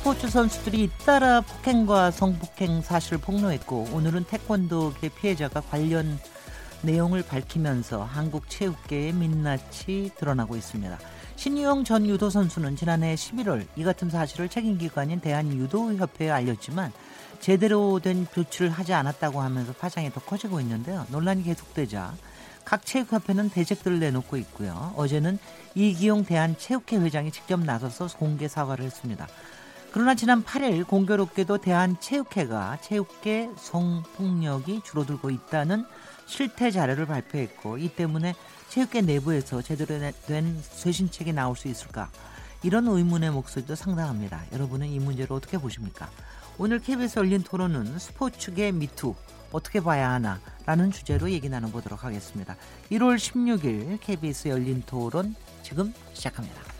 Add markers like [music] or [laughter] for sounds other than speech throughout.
스포츠 선수들이 잇따라 폭행과 성폭행 사실을 폭로했고 오늘은 태권도계 피해자가 관련 내용을 밝히면서 한국 체육계의 민낯이 드러나고 있습니다. 신유영 전 유도 선수는 지난해 11월 이 같은 사실을 책임기관인 대한유도협회에 알렸지만 제대로 된 조치를 하지 않았다고 하면서 파장이 더 커지고 있는데요. 논란이 계속되자 각 체육협회는 대책들을 내놓고 있고요. 어제는 이기용 대한체육회 회장이 직접 나서서 공개 사과를 했습니다. 그러나 지난 8일 공교롭게도 대한체육회가 체육계 성폭력이 줄어들고 있다는 실태 자료를 발표했고 이 때문에 체육계 내부에서 제대로 된 쇄신책이 나올 수 있을까 이런 의문의 목소리도 상당합니다. 여러분은 이 문제를 어떻게 보십니까? 오늘 KBS 열린 토론은 스포츠계 미투 어떻게 봐야 하나 라는 주제로 얘기 나눠보도록 하겠습니다. 1월 16일 KBS 열린 토론 지금 시작합니다.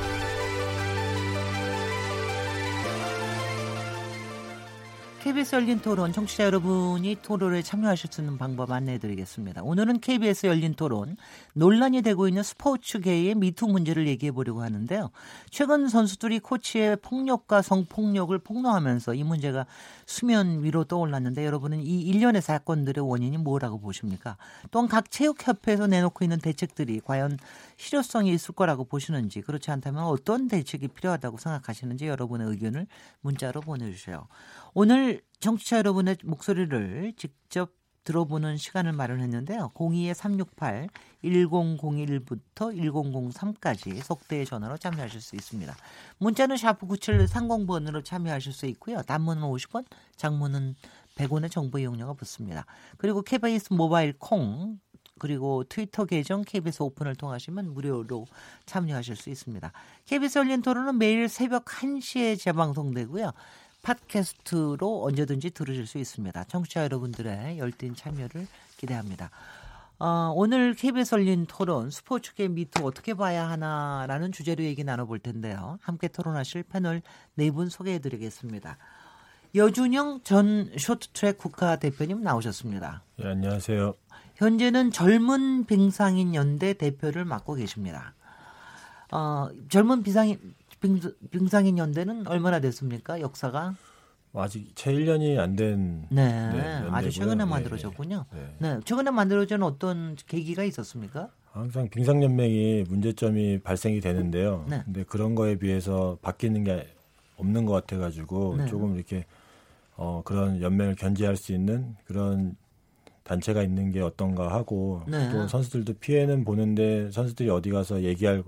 KBS 열린 토론 청취자 여러분이 토론에 참여하실 수 있는 방법 안내해 드리겠습니다. 오늘은 KBS 열린 토론 논란이 되고 있는 스포츠계의 미투 문제를 얘기해 보려고 하는데요. 최근 선수들이 코치의 폭력과 성폭력을 폭로하면서 이 문제가 수면 위로 떠올랐는데 여러분은 이 일련의 사건들의 원인이 뭐라고 보십니까? 또한 각 체육협회에서 내놓고 있는 대책들이 과연 실효성이 있을 거라고 보시는지 그렇지 않다면 어떤 대책이 필요하다고 생각하시는지 여러분의 의견을 문자로 보내주세요. 오늘 정치자 여러분의 목소리를 직접 들어보는 시간을 마련했는데요. 02-368 1001부터 1003까지 속대의 전화로 참여하실 수 있습니다. 문자는 샤프 9730번으로 참여하실 수 있고요. 단문은 50원, 장문은 100원의 정보 이용료가 붙습니다. 그리고 KBS 모바일 콩 그리고 트위터 계정 KBS 오픈을 통하시면 무료로 참여하실 수 있습니다. KBS 열린 토론은 매일 새벽 1시에 재방송되고요. 팟캐스트로 언제든지 들으실 수 있습니다. 청취자 여러분들의 열띤 참여를 기대합니다. 어, 오늘 KBS 열린 토론 스포츠계 미투 어떻게 봐야 하나라는 주제로 얘기 나눠볼 텐데요. 함께 토론하실 패널 네 분 소개해 드리겠습니다. 여준영 전 쇼트트랙 국가대표님 나오셨습니다. 네, 안녕하세요. 현재는 젊은 빙상인 연대 대표를 맡고 계십니다. 어, 젊은 비상인 빙 상인 연대는 얼마나 됐습니까? 역사가? 아직 채 1년이 안 된. 네, 네 아주 최근에 만들어졌군요. 네, 네. 네. 최근에 만들어진 어떤 계기가 있었습니까? 항상 빙상연맹이 문제점이 발생이 되는데요. 네. 근데 그런 거에 비해서 바뀌는 게 없는 것 같아가지고 네. 조금 이렇게 어, 그런 연맹을 견제할 수 있는 그런 단체가 있는 게 어떤가 하고 네. 또 선수들도 피해는 보는데 선수들이 어디 가서 얘기할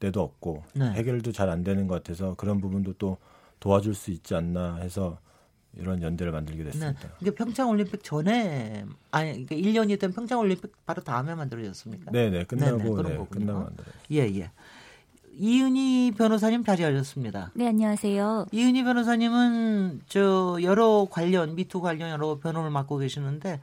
때도 없고 네. 해결도 잘 안 되는 것 같아서 그런 부분도 또 도와줄 수 있지 않나 해서 이런 연대를 만들게 됐습니다. 네. 이게 평창 올림픽 전에 아니 그러니까 1년이던 평창 올림픽 바로 다음에 만들어졌습니까? 네, 네. 끝나고 네네, 그런 네, 거군요. 끝나고 만들어요. 예, 예. 이은희 변호사님 자리하셨습니다. 네, 안녕하세요. 이은희 변호사님은 저 여러 관련 미투 관련 여러 변호를 맡고 계시는데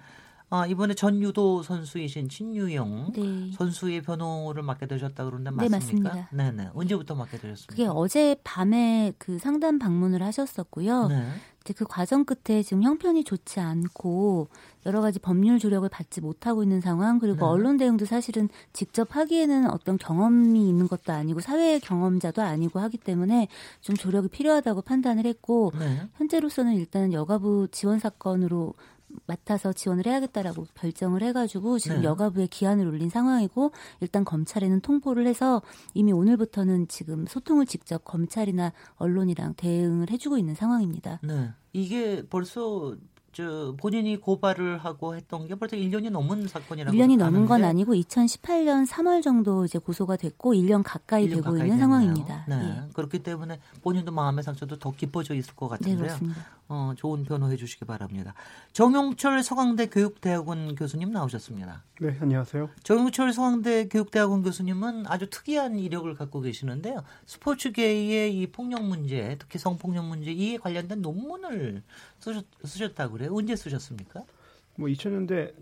아, 이번에 전 유도 선수이신 신유영 네. 선수의 변호를 맡게 되셨다 그러는데 네, 맞습니까? 네, 맞습니다. 네네. 언제부터 맡게 되셨습니까? 그게 어제 밤에 그 상담 방문을 하셨었고요. 네. 이제 그 과정 끝에 지금 형편이 좋지 않고 여러 가지 법률 조력을 받지 못하고 있는 상황 그리고 네. 언론 대응도 사실은 직접 하기에는 어떤 경험이 있는 것도 아니고 사회 경험자도 아니고 하기 때문에 좀 조력이 필요하다고 판단을 했고 네. 현재로서는 일단 여가부 지원 사건으로 맡아서 지원을 해야겠다라고 결정을 해가지고 지금 네. 여가부에 기한을 올린 상황이고 일단 검찰에는 통보를 해서 이미 오늘부터는 지금 소통을 직접 검찰이나 언론이랑 대응을 해주고 있는 상황입니다. 네. 이게 벌써 저 본인이 고발을 하고 했던 게 벌써 1년이 넘은 사건이라고 1년이 넘은 건 아니고 2018년 3월 정도 이제 고소가 됐고 1년 가까이 1년 되고 가까이 있는 됐네요. 상황입니다. 네. 예. 그렇기 때문에 본인도 마음의 상처도 더 깊어져 있을 것 같은데요. 네, 그렇습니다. 어, 좋은 변호해 주시기 바랍니다. 정용철 서강대 교육대학원 교수님 나오셨습니다. 네, 안녕하세요. 정용철 서강대 교육대학원 교수님은 아주 특이한 이력을 갖고 계시는데요. 스포츠계의 이 폭력 문제, 특히 성폭력 문제 이에 관련된 논문을 쓰셨, 쓰셨다고 그래요. 언제 쓰셨습니까? 뭐 2000년대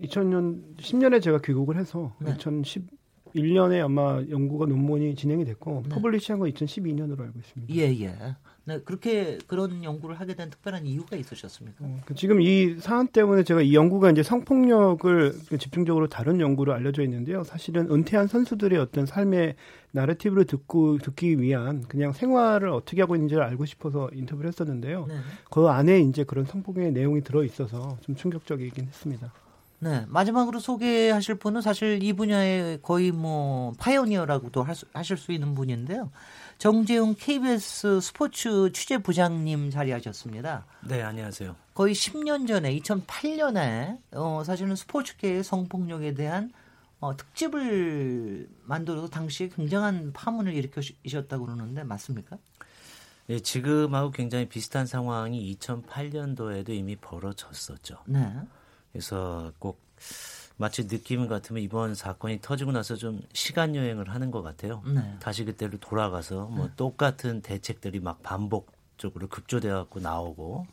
2000년 10년에 제가 귀국을 해서 네. 2011년에 아마 연구가 논문이 진행이 됐고 네. publish한 건 2012년으로 알고 있습니다. 예, 예. 네, 그렇게 그런 연구를 하게 된 특별한 이유가 있으셨습니까? 어, 그 지금 이 사안 때문에 제가 이 연구가 이제 성폭력을 집중적으로 다룬 연구로 알려져 있는데요. 사실은 은퇴한 선수들의 어떤 삶의 narrative를 듣고 듣기 위한 그냥 생활을 어떻게 하고 있는지를 알고 싶어서 인터뷰를 했었는데요. 네. 그 안에 이제 그런 성폭력의 내용이 들어 있어서 좀 충격적이긴 했습니다. 네, 마지막으로 소개하실 분은 사실 이 분야의 거의 뭐 pioneer라고도 할 수, 하실 수 있는 분인데요. 정재웅 KBS 스포츠 취재 부장님 자리하셨습니다. 네, 안녕하세요. 거의 10년 전에 2008년에 어, 사실은 스포츠계의 성폭력에 대한 어, 특집을 만들어서 당시에 굉장한 파문을 일으키셨다고 그러는데 맞습니까? 네, 지금하고 굉장히 비슷한 상황이 2008년도에도 이미 벌어졌었죠. 네. 그래서 꼭 마치 느낌 같으면 이번 사건이 터지고 나서 좀 시간 여행을 하는 것 같아요. 네. 다시 그때로 돌아가서 뭐 네. 똑같은 대책들이 막 반복적으로 급조돼 갖고 나오고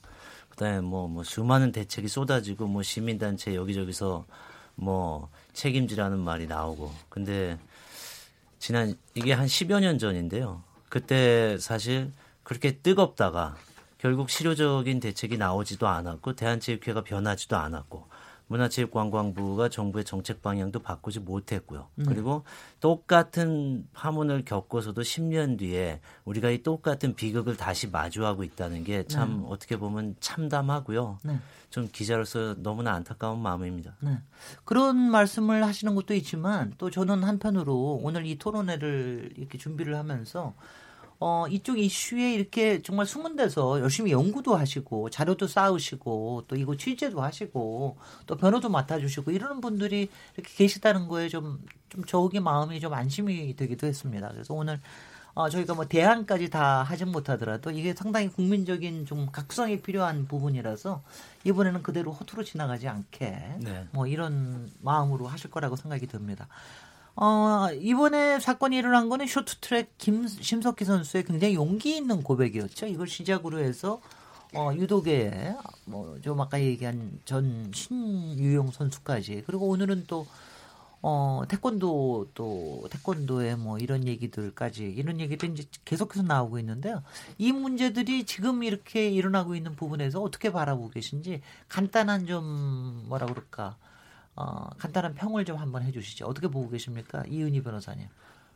그다음에 뭐, 뭐 수많은 대책이 쏟아지고 뭐 시민단체 여기저기서 뭐 책임지라는 말이 나오고 근데 지난 이게 한 10여 년 전인데요. 그때 사실 그렇게 뜨겁다가 결국 실효적인 대책이 나오지도 않았고 대한체육회가 변하지도 않았고 문화체육관광부가 정부의 정책 방향도 바꾸지 못했고요. 네. 그리고 똑같은 파문을 겪어서도 10년 뒤에 우리가 이 똑같은 비극을 다시 마주하고 있다는 게참 네. 어떻게 보면 참담하고요. 네. 좀 기자로서 너무나 안타까운 마음입니다. 네. 그런 말씀을 하시는 것도 있지만 또 저는 한편으로 오늘 이 토론회를 이렇게 준비를 하면서 어, 이쪽 이슈에 이렇게 정말 숨은 데서 열심히 연구도 하시고 자료도 쌓으시고 또 이거 취재도 하시고 또 변호도 맡아주시고 이러는 분들이 이렇게 계시다는 거에 좀, 좀 저기 마음이 좀 안심이 되기도 했습니다. 그래서 오늘 어, 저희가 뭐 대안까지 다 하진 못하더라도 이게 상당히 국민적인 좀 각성이 필요한 부분이라서 이번에는 그대로 허투루 지나가지 않게 네. 뭐 이런 마음으로 하실 거라고 생각이 듭니다. 어, 이번에 사건이 일어난 거는 쇼트트랙 김 심석희 선수의 굉장히 용기 있는 고백이었죠. 이걸 시작으로 해서 어, 유도계 뭐좀 아까 얘기한 전 신유용 선수까지 그리고 오늘은 또 어, 태권도 또 태권도의 뭐 이런 얘기들까지 이런 얘기들 이제 계속해서 나오고 있는데요. 이 문제들이 지금 이렇게 일어나고 있는 부분에서 어떻게 바라보고 계신지 간단한 좀 뭐라 그럴까 어, 간단한 평을 좀 한번 해주시죠. 어떻게 보고 계십니까, 이은희 변호사님?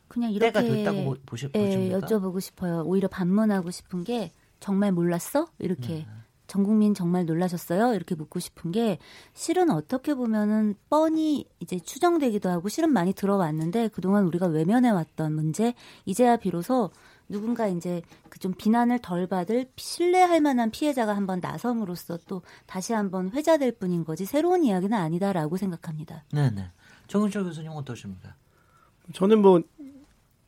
그냥 이렇게 때가 됐다고 보시, 예? 여쭤보고 싶어요. 오히려 반문하고 싶은 게 정말 몰랐어? 이렇게 네. 전 국민 정말 놀라셨어요? 이렇게 묻고 싶은 게 실은 어떻게 보면은 뻔히 이제 추정되기도 하고 실은 많이 들어왔는데 그동안 우리가 외면해 왔던 문제 이제야 비로소 누군가 이제 그 좀 비난을 덜 받을 신뢰할 만한 피해자가 한번 나섬으로써 또 다시 한번 회자될 뿐인 거지 새로운 이야기는 아니다라고 생각합니다. 네 네. 정은철 교수님 어떠십니까? 저는 뭐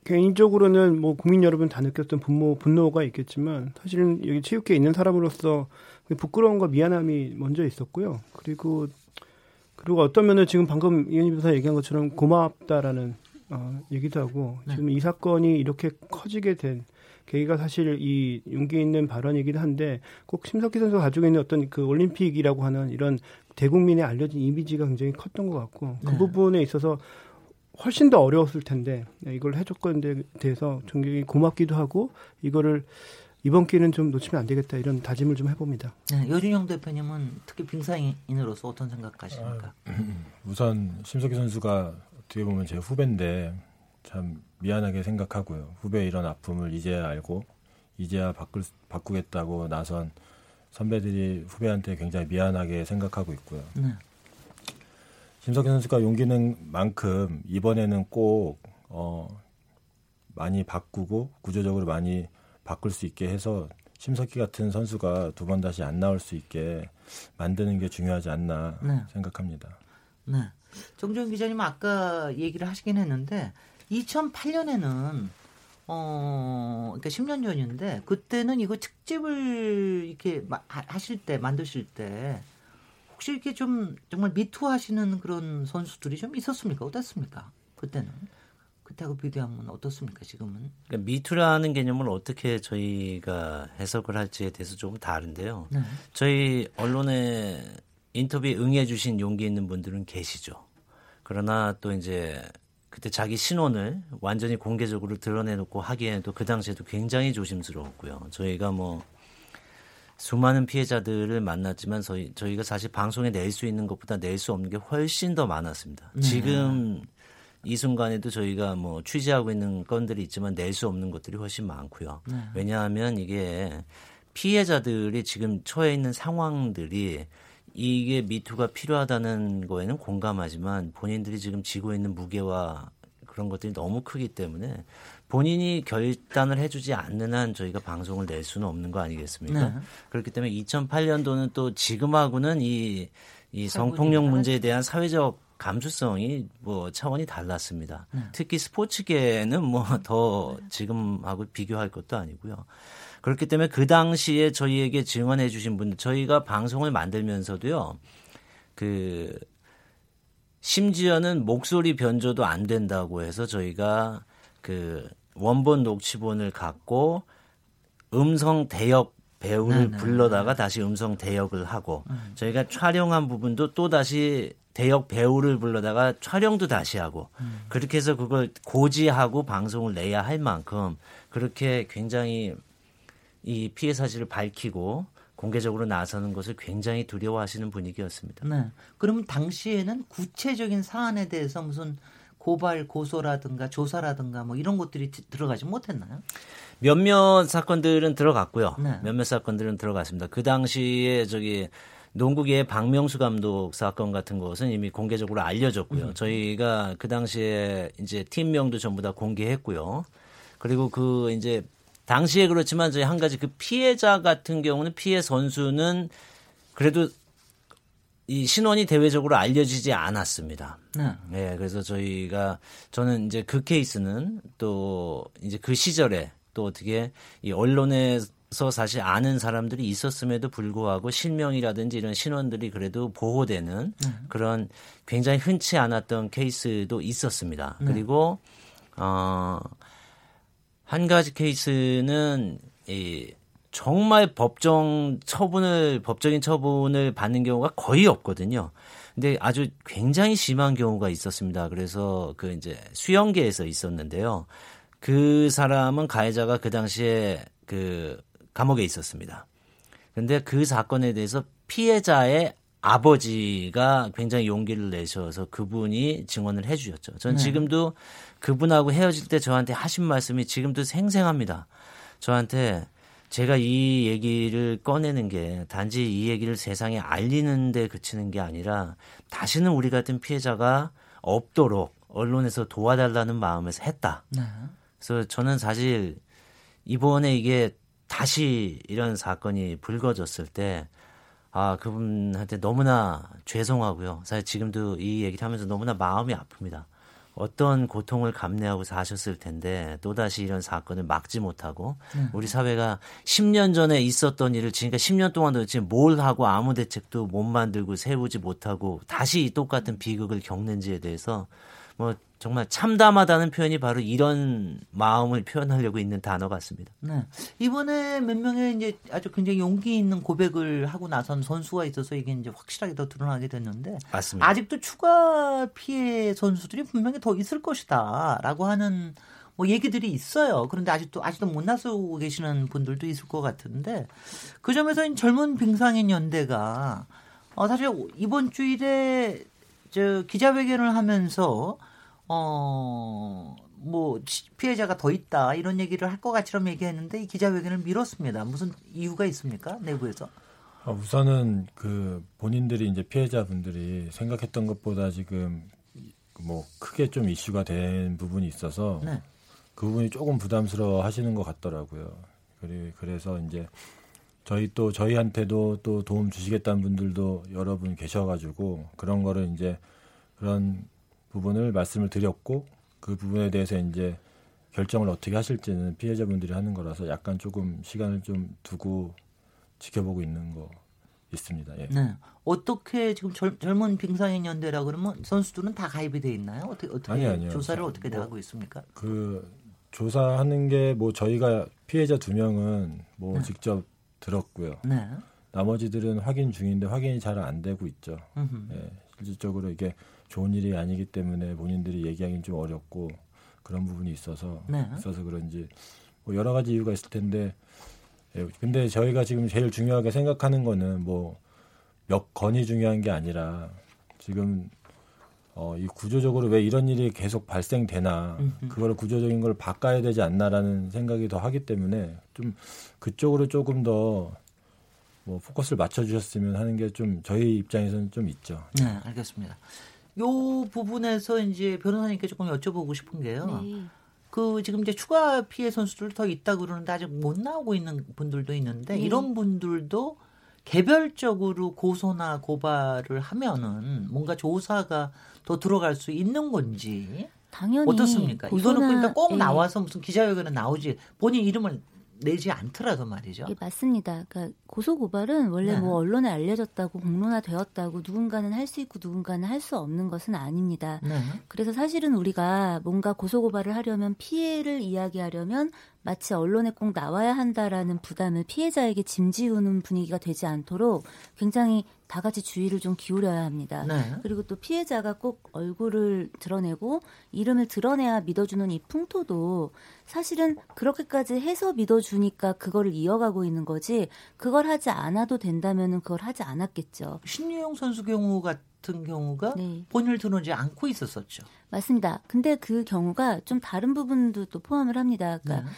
개인적으로는 뭐 국민 여러분 다 느꼈던 분노 분노가 있겠지만 사실은 여기 체육계에 있는 사람으로서 부끄러움과 미안함이 먼저 있었고요. 그리고 그리고 어떤 면은 지금 방금 이현희 변호사 얘기한 것처럼 고맙다라는 어, 얘기도 하고 네. 지금 이 사건이 이렇게 커지게 된 계기가 사실 이 용기 있는 발언이기도 한데 꼭 심석희 선수가 가지고 있는 어떤 그 올림픽이라고 하는 이런 대국민에 알려진 이미지가 굉장히 컸던 것 같고 그 네. 부분에 있어서 훨씬 더 어려웠을 텐데 이걸 해줬건 데 대해서 굉장히 고맙기도 하고 이거를 이번 기회는 좀 놓치면 안 되겠다 이런 다짐을 좀 해봅니다. 네, 여준영 대표님은 특히 빙상인으로서 어떤 생각하십니까? 아, [clears throat] 우선 심석희 선수가 어떻게 보면 제 후배인데 참 미안하게 생각하고요. 후배의 이런 아픔을 이제야 알고 이제야 바꿀, 바꾸겠다고 나선 선배들이 후배한테 굉장히 미안하게 생각하고 있고요. 네. 심석희 선수가 용기는 만큼 이번에는 꼭 어, 많이 바꾸고 구조적으로 많이 바꿀 수 있게 해서 심석희 같은 선수가 두 번 다시 안 나올 수 있게 만드는 게 중요하지 않나 네. 생각합니다. 네. 정종 기자님 아까 얘기를 하시긴 했는데 2008년에는 어, 그러니까 10년 전인데 그때는 이거 특집을 이렇게 하실 때 만드실 때 혹시 이렇게 좀 정말 미투 하시는 그런 선수들이 좀 있었습니까? 어땠습니까? 그때는 그때하고 비교하면 어떻습니까? 지금은? 그러니까 미투라는 개념을 어떻게 저희가 해석을 할지에 대해서 조금 다른데요. 네. 저희 언론에 인터뷰에 응해주신 용기 있는 분들은 계시죠. 그러나 또 이제 그때 자기 신원을 완전히 공개적으로 드러내놓고 하기에도 그 당시에도 굉장히 조심스러웠고요. 저희가 뭐 수많은 피해자들을 만났지만 저희 저희가 사실 방송에 낼 수 있는 것보다 낼 수 없는 게 훨씬 더 많았습니다. 네. 지금 이 순간에도 저희가 뭐 취재하고 있는 건들이 있지만 낼 수 없는 것들이 훨씬 많고요. 네. 왜냐하면 이게 피해자들이 지금 처해 있는 상황들이 이게 미투가 필요하다는 거에는 공감하지만 본인들이 지금 지고 있는 무게와 그런 것들이 너무 크기 때문에 본인이 결단을 해주지 않는 한 저희가 방송을 낼 수는 없는 거 아니겠습니까? 네. 그렇기 때문에 2008년도는 또 지금하고는 이, 이 성폭력 문제에 대한 사회적 감수성이 뭐 차원이 달랐습니다. 네. 특히 스포츠계는 뭐 더 지금하고 비교할 것도 아니고요. 그렇기 때문에 그 당시에 저희에게 증언해 주신 분들 저희가 방송을 만들면서도요. 그 심지어는 목소리 변조도 안 된다고 해서 저희가 그 원본 녹취본을 갖고 음성 대역 배우를 네네. 네. 불러다가 다시 음성 대역을 하고 음. 저희가 촬영한 부분도 또 다시 대역 배우를 불러다가 촬영도 다시 하고 음. 그렇게 해서 그걸 고지하고 방송을 내야 할 만큼 그렇게 굉장히 이 피해 사실을 밝히고 공개적으로 나서는 것을 굉장히 두려워하시는 분위기였습니다. 네. 그러면 당시에는 구체적인 사안에 대해서 무슨 고발 고소라든가 조사라든가 뭐 이런 것들이 들어가지 못했나요? 몇몇 사건들은 들어갔고요. 네. 몇몇 사건들은 들어갔습니다. 그 당시에 저기 농구계의 박명수 감독 사건 같은 것은 이미 공개적으로 알려졌고요. 음. 저희가 그 당시에 이제 팀명도 전부 다 공개했고요. 그리고 그 이제 당시에 그렇지만 저희 한 가지 그 피해자 같은 경우는 피해 선수는 그래도 이 신원이 대외적으로 알려지지 않았습니다. 네. 네. 그래서 저희가 저는 이제 그 케이스는 또 이제 그 시절에 또 어떻게 이 언론에서 사실 아는 사람들이 있었음에도 불구하고 실명이라든지 이런 신원들이 그래도 보호되는 네. 그런 굉장히 흔치 않았던 케이스도 있었습니다. 네. 그리고 어. 한 가지 케이스는 이 정말 법정 처분을 법적인 처분을 받는 경우가 거의 없거든요. 근데 아주 굉장히 심한 경우가 있었습니다. 그래서 그 이제 수영계에서 있었는데요. 그 사람은 가해자가 그 당시에 그 감옥에 있었습니다. 근데 그 사건에 대해서 피해자의 아버지가 굉장히 용기를 내셔서 그분이 증언을 해 주셨죠. 전 네. 지금도 그분하고 헤어질 때 저한테 하신 말씀이 지금도 생생합니다. 저한테 제가 이 얘기를 꺼내는 게 단지 이 얘기를 세상에 알리는 데 그치는 게 아니라 다시는 우리 같은 피해자가 없도록 언론에서 도와달라는 마음에서 했다. 네. 그래서 저는 사실 이번에 이게 다시 이런 사건이 불거졌을 때 아, 그분한테 너무나 죄송하고요. 사실 지금도 이 얘기를 하면서 너무나 마음이 아픕니다. 어떤 고통을 감내하고 사셨을 텐데 또다시 이런 사건을 막지 못하고 네. 우리 사회가 10년 전에 있었던 일을 지금까지 10년 동안 도대체 뭘 하고 아무 대책도 못 만들고 세우지 못하고 다시 똑같은 비극을 겪는지에 대해서 뭐 정말 참담하다는 표현이 바로 이런 마음을 표현하려고 있는 단어 같습니다. 네. 이번에 몇 명의 이제 아주 굉장히 용기 있는 고백을 하고 나선 선수가 있어서 이게 이제 확실하게 더 드러나게 됐는데 맞습니다. 아직도 추가 피해 선수들이 분명히 더 있을 것이다라고 하는 뭐 얘기들이 있어요. 그런데 아직도 아직도 못 나서고 계시는 분들도 있을 것 같은데 그 점에서 젊은 빙상인 연대가 어 사실 이번 주일에 저 기자회견을 하면서 어, 뭐, 피해자가 더 있다, 이런 얘기를 할 것 같처럼 얘기했는데, 이 기자회견을 미뤘습니다. 무슨 이유가 있습니까? 내부에서? 아, 우선은 그 본인들이 이제 피해자분들이 생각했던 것보다 지금 뭐 크게 좀 이슈가 된 부분이 있어서 네. 그 부분이 조금 부담스러워 하시는 것 같더라고요. 그래 그래서 이제 저희 또 저희한테도 또 도움 주시겠다는 분들도 여러분 계셔가지고 그런 거를 이제 그런 부분을 말씀을 드렸고 그 부분에 대해서 이제 결정을 어떻게 하실지는 피해자분들이 하는 거라서 약간 조금 시간을 좀 두고 지켜보고 있는 거 있습니다. 예. 네. 어떻게 지금 젊, 젊은 빙상인 연대라 그러면 선수들은 다 가입이 돼 있나요? 어떻게 어떻게 아니, 아니요. 조사를 자, 어떻게 뭐, 하고 있습니까? 그 조사하는 게 뭐 저희가 피해자 두 명은 뭐 네. 직접 들었고요. 네. 나머지들은 확인 중인데 확인이 잘 안 되고 있죠. 예, 실질적으로 이게 좋은 일이 아니기 때문에 본인들이 얘기하기는 좀 어렵고 그런 부분이 있어서 네. 있어서 그런지 뭐 여러 가지 이유가 있을 텐데 예, 근데 저희가 지금 제일 중요하게 생각하는 거는 뭐 몇 건이 중요한 게 아니라 지금 어, 이 구조적으로 왜 이런 일이 계속 발생되나 그걸 구조적인 걸 바꿔야 되지 않나라는 생각이 더 하기 때문에 좀 그쪽으로 조금 더 뭐 포커스를 맞춰주셨으면 하는 게 좀 저희 입장에서는 좀 있죠. 네, 알겠습니다. 요 부분에서 이제 변호사님께 조금 여쭤보고 싶은 게요. 네. 그 지금 이제 추가 피해 선수들 더 있다 그러는데 아직 못 나오고 있는 분들도 있는데 네. 이런 분들도 개별적으로 고소나 고발을 하면은 뭔가 조사가 더 들어갈 수 있는 건지 당연히 어떻습니까? 이거는 그러니까 꼭 예. 나와서 무슨 기자회견에 나오지 본인 이름을 내지 않더라도 말이죠. 예, 맞습니다. 그러니까 고소 고발은 원래 네. 뭐 언론에 알려졌다고 공론화되었다고 누군가는 할 수 있고 누군가는 할 수 없는 것은 아닙니다. 네. 그래서 사실은 우리가 뭔가 고소 고발을 하려면 피해를 이야기하려면 마치 언론에 꼭 나와야 한다라는 부담을 피해자에게 짐지우는 분위기가 되지 않도록 굉장히 다 같이 주의를 좀 기울여야 합니다. 네. 그리고 또 피해자가 꼭 얼굴을 드러내고 이름을 드러내야 믿어주는 이 풍토도 사실은 그렇게까지 해서 믿어주니까 그거를 이어가고 있는 거지 그걸 하지 않아도 된다면은 그걸 하지 않았겠죠. 신유영 선수 경우 같은 경우가 네. 본인을 드러내지 않고 있었었죠. 맞습니다. 근데 그 경우가 좀 다른 부분도 또 포함을 합니다. 그러니까 네.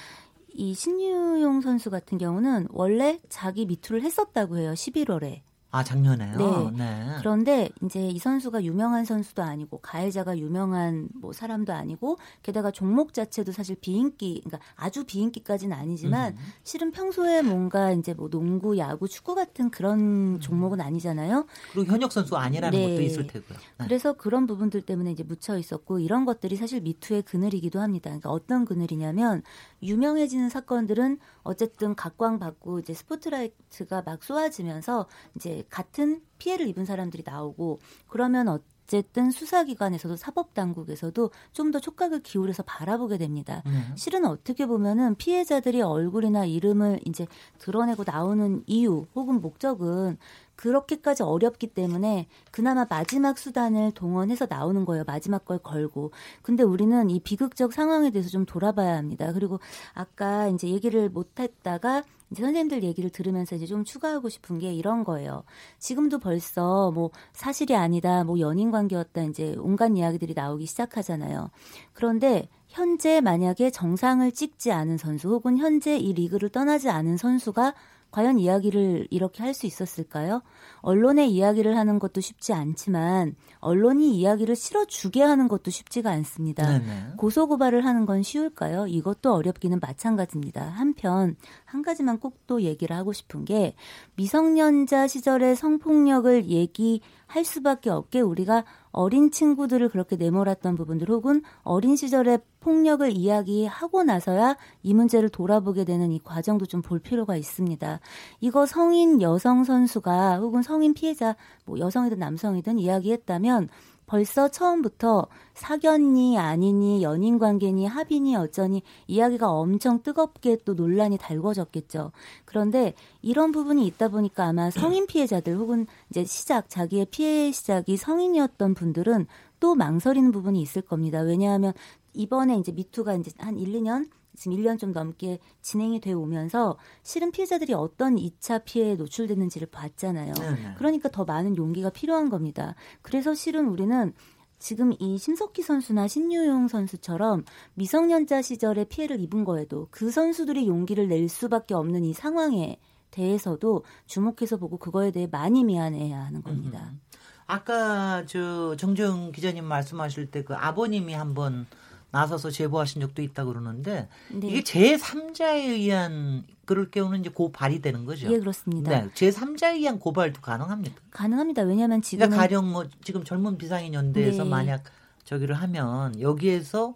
이 신유용 선수 같은 경우는 원래 자기 미투를 했었다고 해요. 11월에. 아 작년에요. 네. 네. 그런데 이제 이 선수가 유명한 선수도 아니고 가해자가 유명한 뭐 사람도 아니고 게다가 종목 자체도 사실 비인기, 그러니까 아주 비인기까지는 아니지만 음. 실은 평소에 뭔가 이제 뭐 농구, 야구, 축구 같은 그런 음. 종목은 아니잖아요. 그리고 현역 선수 아니라는 네. 것도 있을 테고요. 네. 그래서 그런 부분들 때문에 이제 묻혀 있었고 이런 것들이 사실 미투의 그늘이기도 합니다. 그러니까 어떤 그늘이냐면 유명해지는 사건들은 어쨌든 각광받고 이제 스포트라이트가 막 쏘아지면서 이제 같은 피해를 입은 사람들이 나오고 그러면 어쨌든 수사기관에서도 사법당국에서도 좀 더 촉각을 기울여서 바라보게 됩니다. 음. 실은 어떻게 보면은 피해자들이 얼굴이나 이름을 이제 드러내고 나오는 이유 혹은 목적은 그렇게까지 어렵기 때문에 그나마 마지막 수단을 동원해서 나오는 거예요. 마지막 걸 걸고. 근데 우리는 이 비극적 상황에 대해서 좀 돌아봐야 합니다. 그리고 아까 이제 얘기를 못 했다가 이제 선생님들 얘기를 들으면서 이제 좀 추가하고 싶은 게 이런 거예요. 지금도 벌써 뭐 사실이 아니다, 뭐 연인 관계였다, 이제 온갖 이야기들이 나오기 시작하잖아요. 그런데 현재 만약에 정상을 찍지 않은 선수 혹은 현재 이 리그를 떠나지 않은 선수가 과연 이야기를 이렇게 할 수 있었을까요? 언론의 이야기를 하는 것도 쉽지 않지만 언론이 이야기를 실어주게 하는 것도 쉽지가 않습니다. 네네. 고소고발을 하는 건 쉬울까요? 이것도 어렵기는 마찬가지입니다. 한편 한 가지만 꼭 또 얘기를 하고 싶은 게 미성년자 시절의 성폭력을 얘기할 수밖에 없게 우리가 어린 친구들을 그렇게 내몰았던 부분들 혹은 어린 시절의 폭력을 이야기하고 나서야 이 문제를 돌아보게 되는 이 과정도 좀 볼 필요가 있습니다. 이거 성인 여성 선수가 혹은 성인 피해자 뭐 여성이든 남성이든 이야기했다면 벌써 처음부터 사견니 아니니 연인 관계니 합의니 어쩌니 이야기가 엄청 뜨겁게 또 논란이 달궈졌겠죠. 그런데 이런 부분이 있다 보니까 아마 성인 피해자들 혹은 이제 시작 자기의 피해 시작이 성인이었던 분들은 또 망설이는 부분이 있을 겁니다. 왜냐하면 이번에 이제 미투가 이제 한 1, 2년 지금 1년 좀 넘게 진행이 돼 오면서 실은 피해자들이 어떤 2차 피해에 노출됐는지를 봤잖아요. 네네. 그러니까 더 많은 용기가 필요한 겁니다. 그래서 실은 우리는 지금 이 심석희 선수나 신유용 선수처럼 미성년자 시절에 피해를 입은 거에도 그 선수들이 용기를 낼 수밖에 없는 이 상황에 대해서도 주목해서 보고 그거에 대해 많이 미안해야 하는 겁니다. 음. 아까 저 정정 기자님 말씀하실 때 그 아버님이 한번 나서서 제보하신 적도 있다 그러는데 네. 이게 제3자에 의한 그럴 경우는 이제 고 발이 되는 거죠. 예, 그렇습니다. 네, 제3자에 의한 고발도 가능합니까? 가능합니다. 왜냐하면 지금 그러니까 가령 뭐 지금 젊은 비상인 연대에서 네. 만약 저기를 하면 여기에서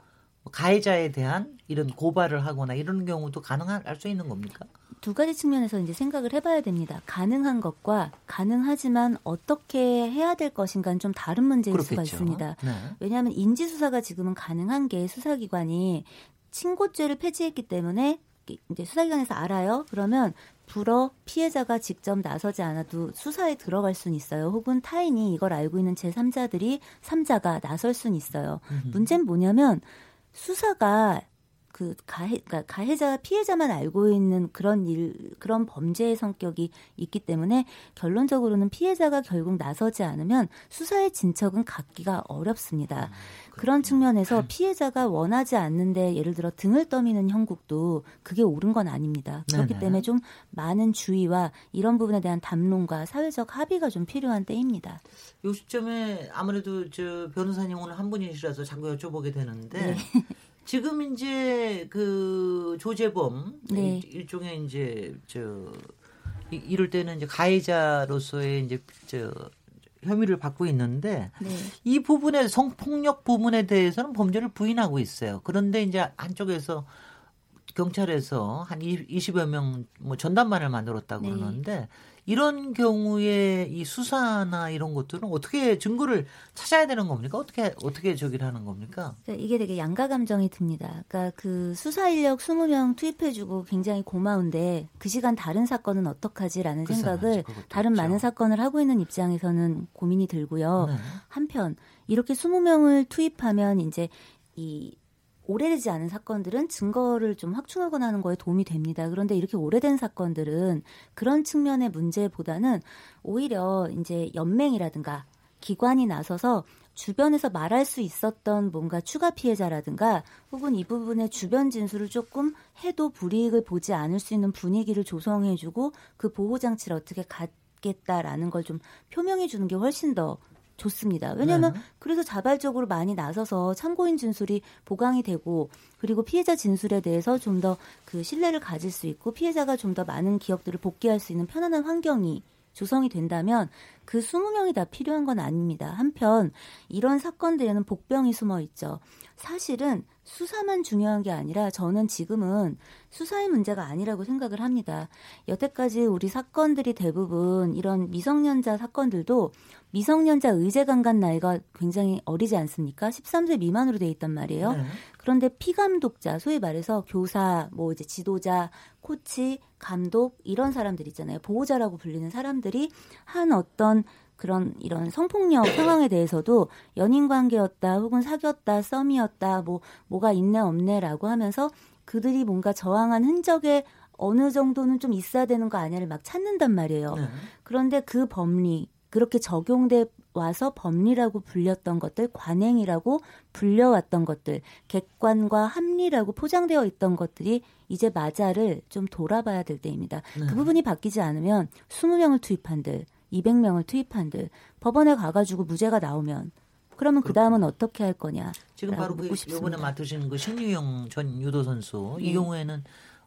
가해자에 대한 이런 고발을 하거나 이런 경우도 가능할 수 있는 겁니까? 두 가지 측면에서 이제 생각을 해봐야 됩니다. 가능한 것과 가능하지만 어떻게 해야 될 것인가는 좀 다른 문제일 그렇겠죠. 수가 있습니다. 네. 왜냐하면 인지 수사가 지금은 가능한 게 수사기관이 친고죄를 폐지했기 때문에 이제 수사기관에서 알아요. 그러면 불어 피해자가 직접 나서지 않아도 수사에 들어갈 수는 있어요. 혹은 타인이 이걸 알고 있는 제3자들이 3자가 나설 수는 있어요. 음흠. 문제는 뭐냐면 수사가 그 가해 그러니까 가해자 피해자만 알고 있는 그런 일 그런 범죄의 성격이 있기 때문에 결론적으로는 피해자가 결국 나서지 않으면 수사의 진척은 갖기가 어렵습니다. 음, 그런 측면에서 피해자가 원하지 않는데 예를 들어 등을 떠미는 형국도 그게 옳은 건 아닙니다. 그렇기 네네. 때문에 좀 많은 주의와 이런 부분에 대한 담론과 사회적 합의가 좀 필요한 때입니다. 이 시점에 아무래도 저 변호사님 오늘 한 분이시라서 자꾸 여쭤보게 되는데 네. 지금 이제 그 조재범 네. 일종의 이제 저 이럴 때는 이제 가해자로서의 이제 저 혐의를 받고 있는데 네. 이 부분에 성폭력 부분에 대해서는 범죄를 부인하고 있어요. 그런데 이제 한쪽에서 경찰에서 한 20여 명 뭐 전담반을 만들었다고 네. 그러는데 이런 경우에 이 수사나 이런 것들은 어떻게 증거를 찾아야 되는 겁니까? 어떻게 어떻게 저기를 하는 겁니까? 그러니까 이게 되게 양가 감정이 듭니다. 그러니까 그 수사 인력 20명 투입해주고 굉장히 고마운데 그 시간 다른 사건은 어떡하지라는 그 생각을 다른. 많은 사건을 하고 있는 입장에서는 고민이 들고요. 네. 한편 이렇게 20명을 투입하면 이제 이 오래되지 않은 사건들은 증거를 좀 확충하거나 하는 거에 도움이 됩니다. 그런데 이렇게 오래된 사건들은 그런 측면의 문제보다는 오히려 이제 연맹이라든가 기관이 나서서 주변에서 말할 수 있었던 뭔가 추가 피해자라든가 혹은 이 부분의 주변 진술을 조금 해도 불이익을 보지 않을 수 있는 분위기를 조성해주고 그 보호 장치를 어떻게 갖겠다라는 걸 좀 표명해 주는 게 훨씬 더 좋습니다. 왜냐하면 네. 그래서 자발적으로 많이 나서서 참고인 진술이 보강이 되고 그리고 피해자 진술에 대해서 좀 더 그 신뢰를 가질 수 있고 피해자가 좀 더 많은 기억들을 복귀할 수 있는 편안한 환경이 조성이 된다면 그 20명이 다 필요한 건 아닙니다. 한편 이런 사건들에는 복병이 숨어 있죠. 사실은 수사만 중요한 게 아니라 저는 지금은 수사의 문제가 아니라고 생각을 합니다. 여태까지 우리 사건들이 대부분 이런 미성년자 사건들도 미성년자 의제 강간 나이가 굉장히 어리지 않습니까? 13세 미만으로 돼 있단 말이에요. 네. 그런데 피감독자, 소위 말해서 교사, 뭐 이제 지도자, 코치, 감독 이런 사람들 있잖아요. 보호자라고 불리는 사람들이 한 어떤 그런 이런 성폭력 상황에 대해서도 연인 관계였다 혹은 사귀었다 썸이었다 뭐 뭐가 있네 없네라고 하면서 그들이 뭔가 저항한 흔적에 어느 정도는 좀 있어야 되는 거 아니야를 막 찾는단 말이에요. 네. 그런데 그 법리 그렇게 적용돼 와서 법리라고 불렸던 것들, 관행이라고 불려왔던 것들, 객관과 합리라고 포장되어 있던 것들이 이제 맞아를 좀 돌아봐야 될 때입니다. 네. 그 부분이 바뀌지 않으면 20명을 투입한들, 200명을 투입한들, 법원에 가가지고 무죄가 나오면 그러면 그 다음은 어떻게 할 거냐? 지금 바로 그 이번에 맡으시는 그 신유영 전 유도 선수 네. 이 경우에는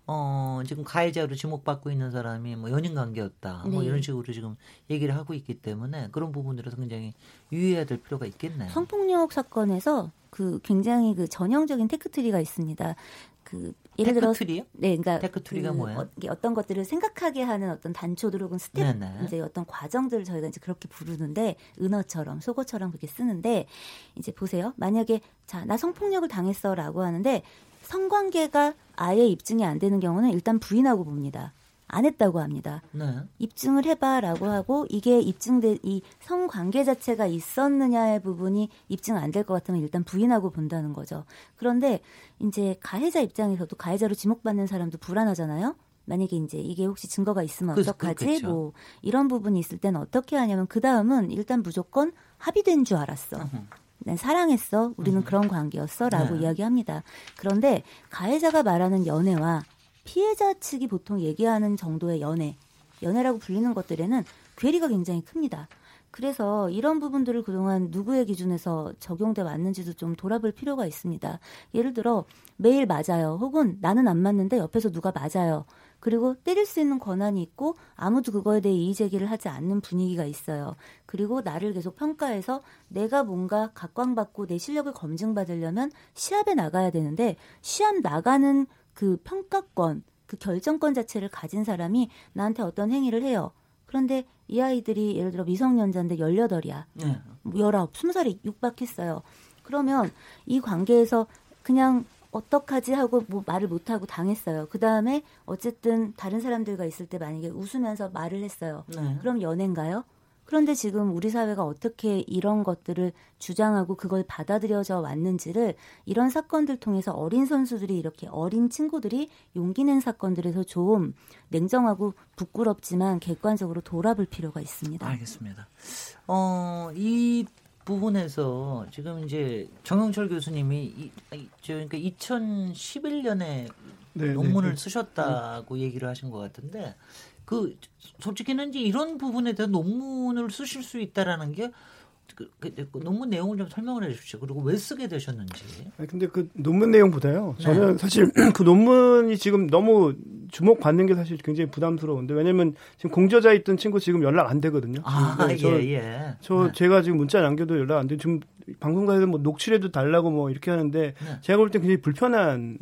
어, 지금 가해자로 지목받고 있는 사람이 뭐 연인 관계였다. 뭐 네. 뭐 이런 식으로 지금 얘기를 하고 있기 때문에 그런 부분들에서 굉장히 유의해야 될 필요가 있겠네요. 성폭력 사건에서 그 굉장히 그 전형적인 tech tree가 있습니다. 그 예를 들어 tech tree요? 네, 그러니까 tech tree가 그 뭐예요? 어, 어떤 것들을 생각하게 하는 어떤 단초들 혹은 스텝 네네. 이제 어떤 과정들을 저희가 이제 그렇게 부르는데 은어처럼 속어처럼 그렇게 쓰는데 이제 보세요. 만약에 자, 나 성폭력을 당했어라고 하는데 성관계가 아예 입증이 안 되는 경우는 일단 부인하고 봅니다. 안 했다고 합니다. 네. 입증을 해봐라고 하고 이게 입증된 이 성관계 자체가 있었느냐의 부분이 입증 안 될 것 같으면 일단 부인하고 본다는 거죠. 그런데 이제 가해자 입장에서도 가해자로 지목받는 사람도 불안하잖아요. 만약에 이제 이게 혹시 증거가 있으면 어떡하지? 그렇겠죠. 뭐 이런 부분이 있을 때는 어떻게 하냐면 그 다음은 일단 무조건 합의된 줄 알았어. 난 사랑했어. 우리는 음. 그런 관계였어 라고 네. 이야기합니다. 그런데 가해자가 말하는 연애와 피해자 측이 보통 얘기하는 정도의 연애, 연애라고 불리는 것들에는 괴리가 굉장히 큽니다. 그래서 이런 부분들을 그동안 누구의 기준에서 적용돼 왔는지도 좀 돌아볼 필요가 있습니다. 예를 들어 매일 맞아요. 혹은 나는 안 맞는데 옆에서 누가 맞아요. 그리고 때릴 수 있는 권한이 있고 아무도 그거에 대해 이의 제기를 하지 않는 분위기가 있어요. 그리고 나를 계속 평가해서 내가 뭔가 각광받고 내 실력을 검증받으려면 시합에 나가야 되는데 시합 나가는 그 평가권, 그 결정권 자체를 가진 사람이 나한테 어떤 행위를 해요. 그런데 이 아이들이 예를 들어 미성년자인데 18이야. 네. 19, 20살이 육박했어요. 그러면 이 관계에서 그냥 어떡하지 하고 뭐 말을 못 하고 당했어요. 그 다음에 어쨌든 다른 사람들과 있을 때 만약에 웃으면서 말을 했어요. 네. 그럼 연애인가요? 그런데 지금 우리 사회가 어떻게 이런 것들을 주장하고 그걸 받아들여져 왔는지를 이런 사건들 통해서 어린 선수들이 이렇게 어린 친구들이 용기 낸 사건들에서 좀 냉정하고 부끄럽지만 객관적으로 돌아볼 필요가 있습니다. 알겠습니다. 어, 이 부분에서 지금 이제 정영철 교수님이 이, 저, 그러니까 2011년에 네, 논문을 네, 네. 쓰셨다고 네. 얘기를 하신 것 같은데 그 솔직히는 이제 이런 부분에 대한 논문을 쓰실 수 있다라는 게 그, 그, 그, 논문 내용을 좀 설명을 해 주십시오. 그리고 왜 쓰게 되셨는지. 아니, 근데 그 논문 내용보다요. 저는 네. 사실 [clears throat] 그 논문이 지금 너무 주목받는 게 사실 굉장히 부담스러운데 왜냐면 지금 공저자 있던 친구 지금 연락 안 되거든요. 아, 네, 저, 예, 예. 저 네. 제가 지금 문자 남겨도 연락 안 돼. 지금 방송가에서 뭐 녹취라도 달라고 뭐 이렇게 하는데 네. 제가 볼 때 굉장히 불편한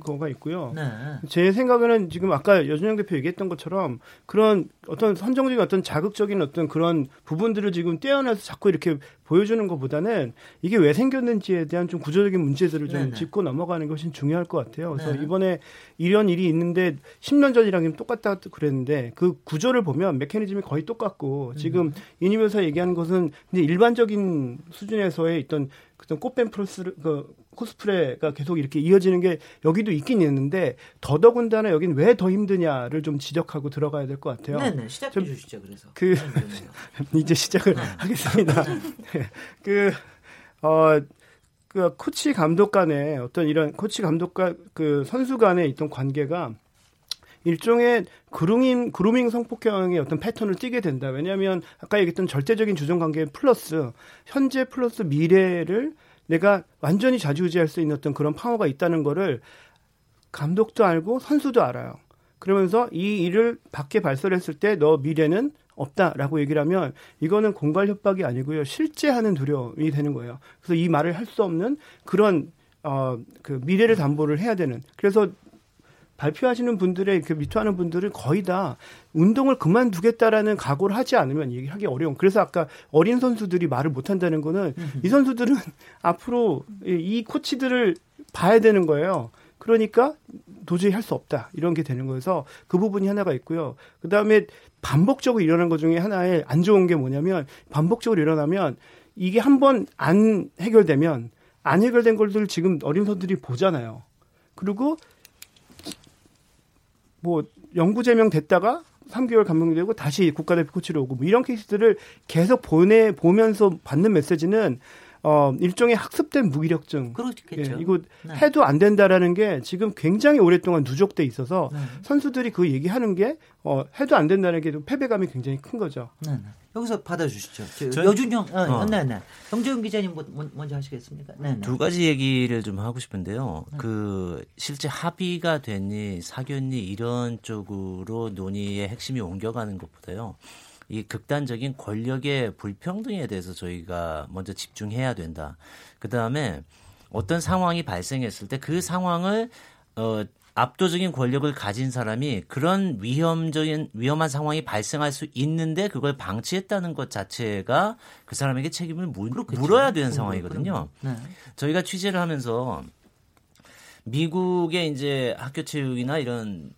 거가 있고요. 네. 제 생각에는 지금 아까 여준영 대표 얘기했던 것처럼 그런 어떤 선정적인 어떤 자극적인 어떤 그런 부분들을 지금 떼어내서 자꾸 이렇게 보여주는 것보다는 이게 왜 생겼는지에 대한 좀 구조적인 문제들을 좀 네네. 짚고 넘어가는 것이 중요할 것 같아요. 그래서 네 이번에 이런 일이 있는데 10년 전이랑 똑같다 그랬는데 그 구조를 보면 메커니즘이 거의 똑같고 지금 음. 이니면서 얘기하는 것은 이제 일반적인 수준에서 의 있던 그떤 꽃뱀 프로스 그 코스프레가 계속 이렇게 이어지는 게 여기도 있긴 있는데 더더군다나 여긴 왜 더 힘드냐를 좀 지적하고 들어가야 될 것 같아요. 네네 시작해 주시죠. 그래서 그 [laughs] 이제 시작을 네. 하겠습니다. 그 어. 그 코치 감독 간의 어떤 이런 코치 감독과 그 선수 간의 있던 관계가 일종의 그루밍 그루밍 성폭행의 어떤 패턴을 띠게 된다. 왜냐하면 아까 얘기했던 절대적인 주종 관계 플러스 현재 플러스 미래를 내가 완전히 좌지우지할 수 있는 어떤 그런 파워가 있다는 거를 감독도 알고 선수도 알아요. 그러면서 이 일을 밖에 발설했을 때 너 미래는 없다라고 얘기를 하면 이거는 공갈 협박이 아니고요. 실제 하는 두려움이 되는 거예요. 그래서 이 말을 할 수 없는 그런 어, 그 미래를 담보를 해야 되는. 그래서 발표하시는 분들의 그 미투하는 분들은 거의 다 운동을 그만두겠다라는 각오를 하지 않으면 얘기하기 어려운. 그래서 아까 어린 선수들이 말을 못 한다는 거는 이 선수들은 [laughs] 앞으로 이 코치들을 봐야 되는 거예요. 그러니까 도저히 할 수 없다. 이런 게 되는 거여서 그 부분이 하나가 있고요. 그 다음에 반복적으로 일어난 것 중에 하나의 안 좋은 게 뭐냐면 반복적으로 일어나면 이게 한 번 안 해결되면 안 해결된 것들 지금 어린 선수들이 보잖아요. 그리고 뭐 영구 제명 됐다가 3개월 감명되고 다시 국가대표 코치로 오고 뭐 이런 케이스들을 계속 보내 보면서 받는 메시지는 어 일종의 학습된 무기력증. 그렇겠죠. 예, 이거 네. 해도 안 된다라는 게 지금 굉장히 오랫동안 누적돼 있어서 네. 선수들이 그 얘기하는 게 어, 해도 안 된다는 게 패배감이 굉장히 큰 거죠. 네, 네. 여기서 받아주시죠. 저, 여준영, 어, 어. 네, 네. 정재훈 기자님 뭐, 뭐, 먼저 하시겠습니까? 네, 네. 두 가지 얘기를 좀 하고 싶은데요. 네. 그 실제 합의가 됐니 사귀었니 이런 쪽으로 논의의 핵심이 옮겨가는 것보다요. 이 극단적인 권력의 불평등에 대해서 저희가 먼저 집중해야 된다. 그 다음에 어떤 상황이 발생했을 때 그 상황을 어 압도적인 권력을 가진 사람이 그런 위험적인 위험한 상황이 발생할 수 있는데 그걸 방치했다는 것 자체가 그 사람에게 책임을 물, 물어야 되는 상황이거든요. 네. 저희가 취재를 하면서 미국의 이제 학교 체육이나 이런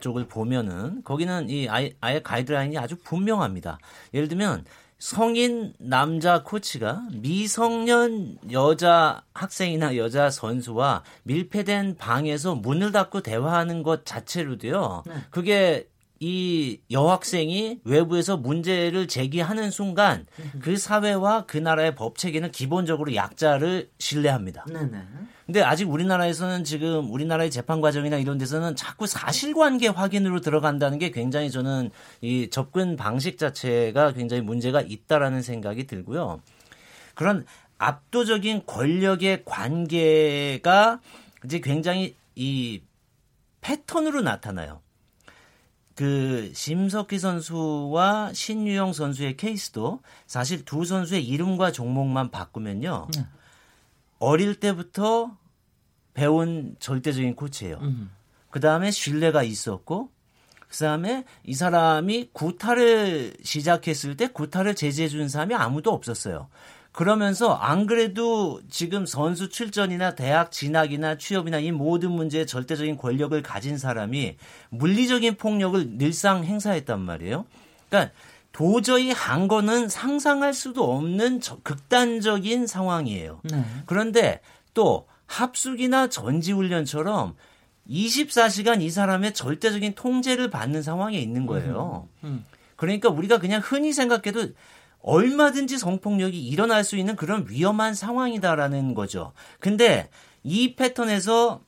쪽을 보면은 거기는 이 아예, 아예 가이드라인이 아주 분명합니다. 예를 들면 성인 남자 코치가 미성년 여자 학생이나 여자 선수와 밀폐된 방에서 문을 닫고 대화하는 것 자체로도요. 네. 그게 이 여학생이 외부에서 문제를 제기하는 순간 그 사회와 그 나라의 법 체계는 기본적으로 약자를 신뢰합니다. 네네. 근데 아직 우리나라에서는 지금 우리나라의 재판 과정이나 이런 데서는 자꾸 사실관계 확인으로 들어간다는 게 굉장히 저는 이 접근 방식 자체가 굉장히 문제가 있다라는 생각이 들고요. 그런 압도적인 권력의 관계가 이제 굉장히 이 패턴으로 나타나요. 그 심석희 선수와 신유영 선수의 케이스도 사실 두 선수의 이름과 종목만 바꾸면요. 네. 어릴 때부터 배운 절대적인 코치예요. 음. 그 다음에 신뢰가 있었고, 그 다음에 이 사람이 구타를 시작했을 때 구타를 제재해 준 사람이 아무도 없었어요. 그러면서 안 그래도 지금 선수 출전이나 대학 진학이나 취업이나 이 모든 문제에 절대적인 권력을 가진 사람이 물리적인 폭력을 늘상 행사했단 말이에요. 그러니까 도저히 한 거는 상상할 수도 없는 극단적인 상황이에요. 네. 그런데 또 합숙이나 전지훈련처럼 24시간 이 사람의 절대적인 통제를 받는 상황에 있는 거예요. 음, 음. 그러니까 우리가 그냥 흔히 생각해도 얼마든지 성폭력이 일어날 수 있는 그런 위험한 상황이다라는 거죠. 근데 이 패턴에서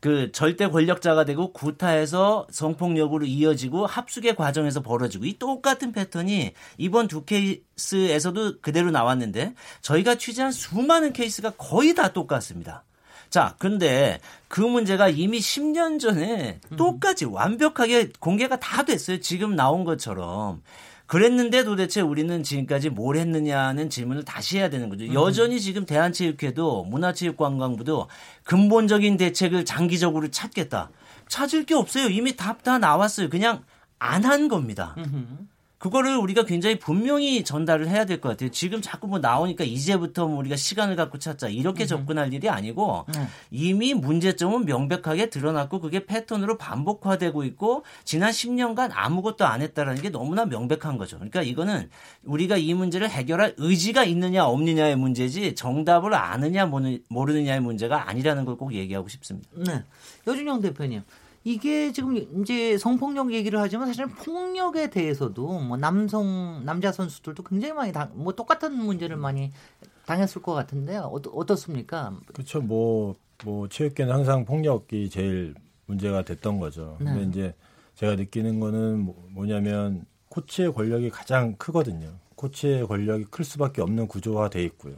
그 절대 권력자가 되고 구타해서 성폭력으로 이어지고 합숙의 과정에서 벌어지고 이 똑같은 패턴이 이번 두 케이스에서도 그대로 나왔는데 저희가 취재한 수많은 케이스가 거의 다 똑같습니다. 자, 근데 그 문제가 이미 10년 전에 똑같이 완벽하게 공개가 다 됐어요. 지금 나온 것처럼. 그랬는데 도대체 우리는 지금까지 뭘 했느냐는 질문을 다시 해야 되는 거죠. 음. 여전히 지금 대한체육회도 문화체육관광부도 근본적인 대책을 장기적으로 찾겠다. 찾을 게 없어요. 이미 답 다 나왔어요. 그냥 안 한 겁니다. 음흠. 그거를 우리가 굉장히 분명히 전달을 해야 될 것 같아요. 지금 자꾸 뭐 나오니까 이제부터 뭐 우리가 시간을 갖고 찾자 이렇게 음. 접근할 일이 아니고 네. 이미 문제점은 명백하게 드러났고 그게 패턴으로 반복화되고 있고 지난 10년간 아무것도 안 했다라는 게 너무나 명백한 거죠. 그러니까 이거는 우리가 이 문제를 해결할 의지가 있느냐 없느냐의 문제지 정답을 아느냐 모르느냐의 문제가 아니라는 걸 꼭 얘기하고 싶습니다. 네. 여준영 대표님. 이게 지금 이제 성폭력 얘기를 하지만 사실 폭력에 대해서도 뭐 남성 남자 선수들도 굉장히 많이 당, 뭐 똑같은 문제를 많이 당했을 것 같은데요. 어떠, 어떻습니까? 그렇죠. 뭐, 뭐 체육계는 항상 폭력이 제일 문제가 됐던 거죠. 네. 근데 이제 제가 느끼는 거는 뭐, 뭐냐면 코치의 권력이 가장 크거든요. 코치의 권력이 클 수밖에 없는 구조화 돼 있고요.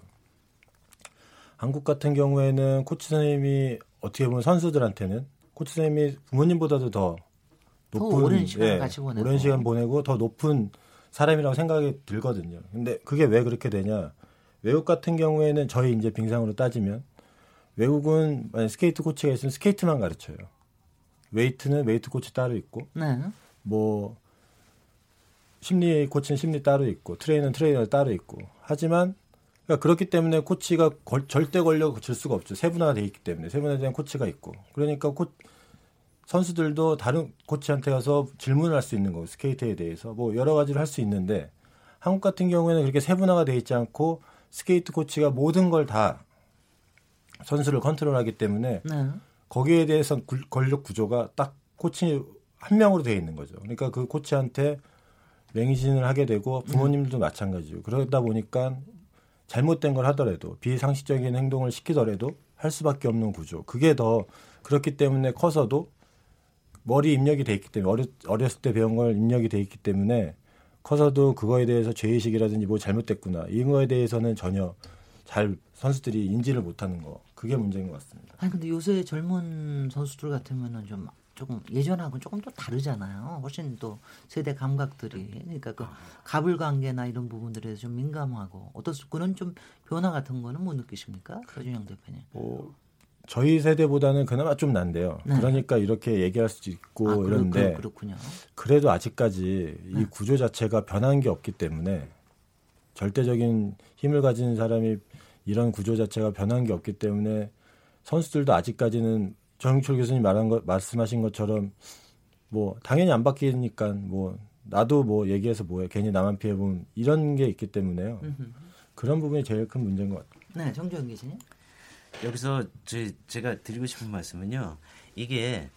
한국 같은 경우에는 코치 선생님이 어떻게 보면 선수들한테는 코치 선생님이 부모님보다도 더 높은 더 오랜 시간 예, 보내고 오랜 시간 보내고 더 높은 사람이라고 생각이 들거든요. 근데 그게 왜 그렇게 되냐? 외국 같은 경우에는 저희 이제 빙상으로 따지면 외국은 스케이트 코치가 있으면 스케이트만 가르쳐요. weight는 weight 코치 따로 있고, 네. 뭐 심리 코치는 심리 따로 있고, 트레이너는 트레이너 따로 있고. 하지만 그러니까 그렇기 때문에 코치가 걸, 절대 권력을 쥘 수가 없죠. 세분화돼 있기 때문에 세분화된 코치가 있고. 그러니까 코, 선수들도 다른 코치한테 가서 질문을 할수 있는 거고 스케이트에 대해서 뭐 여러 가지를 할 수 있는데 한국 같은 경우에는 그렇게 세분화가 돼 있지 않고 스케이트 코치가 모든 걸 다 선수를 컨트롤하기 때문에 네. 거기에 대해서 권력 구조가 딱 코치 한 명으로 돼 있는 거죠. 그러니까 그 코치한테 맹신을 하게 되고 부모님들도 네. 마찬가지고 그러다 보니까 잘못된 걸 하더라도 비상식적인 행동을 시키더라도 할 수밖에 없는 구조. 그게 더 그렇기 때문에 커서도 머리 입력이 돼 있기 때문에 어렸, 어렸을 때 배운 걸 입력이 돼 있기 때문에 커서도 그거에 대해서 죄의식이라든지 뭐 잘못됐구나 이런 거에 대해서는 전혀 잘 선수들이 인지를 못하는 거 그게 문제인 것 같습니다. 아니 근데 요새 젊은 선수들 같으면은 좀 조금 예전하고는 조금 또 다르잖아요. 훨씬 또 세대 감각들이 그러니까 그 가불 관계나 이런 부분들에 좀 민감하고 어떻 그런 좀 변화 같은 거는 못 느끼십니까, 서준영 대표님? 뭐 저희 세대보다는 그나마 좀 난데요. 네. 그러니까 이렇게 얘기할 수 있고 아, 이런데 그렇, 그래도 아직까지 네. 이 구조 자체가 변한 게 없기 때문에 절대적인 힘을 가진 사람이 이런 구조 자체가 변한 게 없기 때문에 선수들도 아직까지는 정영철 교수님 말한 것 말씀하신 것처럼 뭐 당연히 안 바뀌니까 뭐 나도 뭐 얘기해서 뭐해 괜히 나만 피해 보면 이런 게 있기 때문에요. 그런 부분이 제일 큰 문제인 것 같아요. 네, 정주영 교수님. 여기서 제, 제가 드리고 싶은 말씀은요. 이게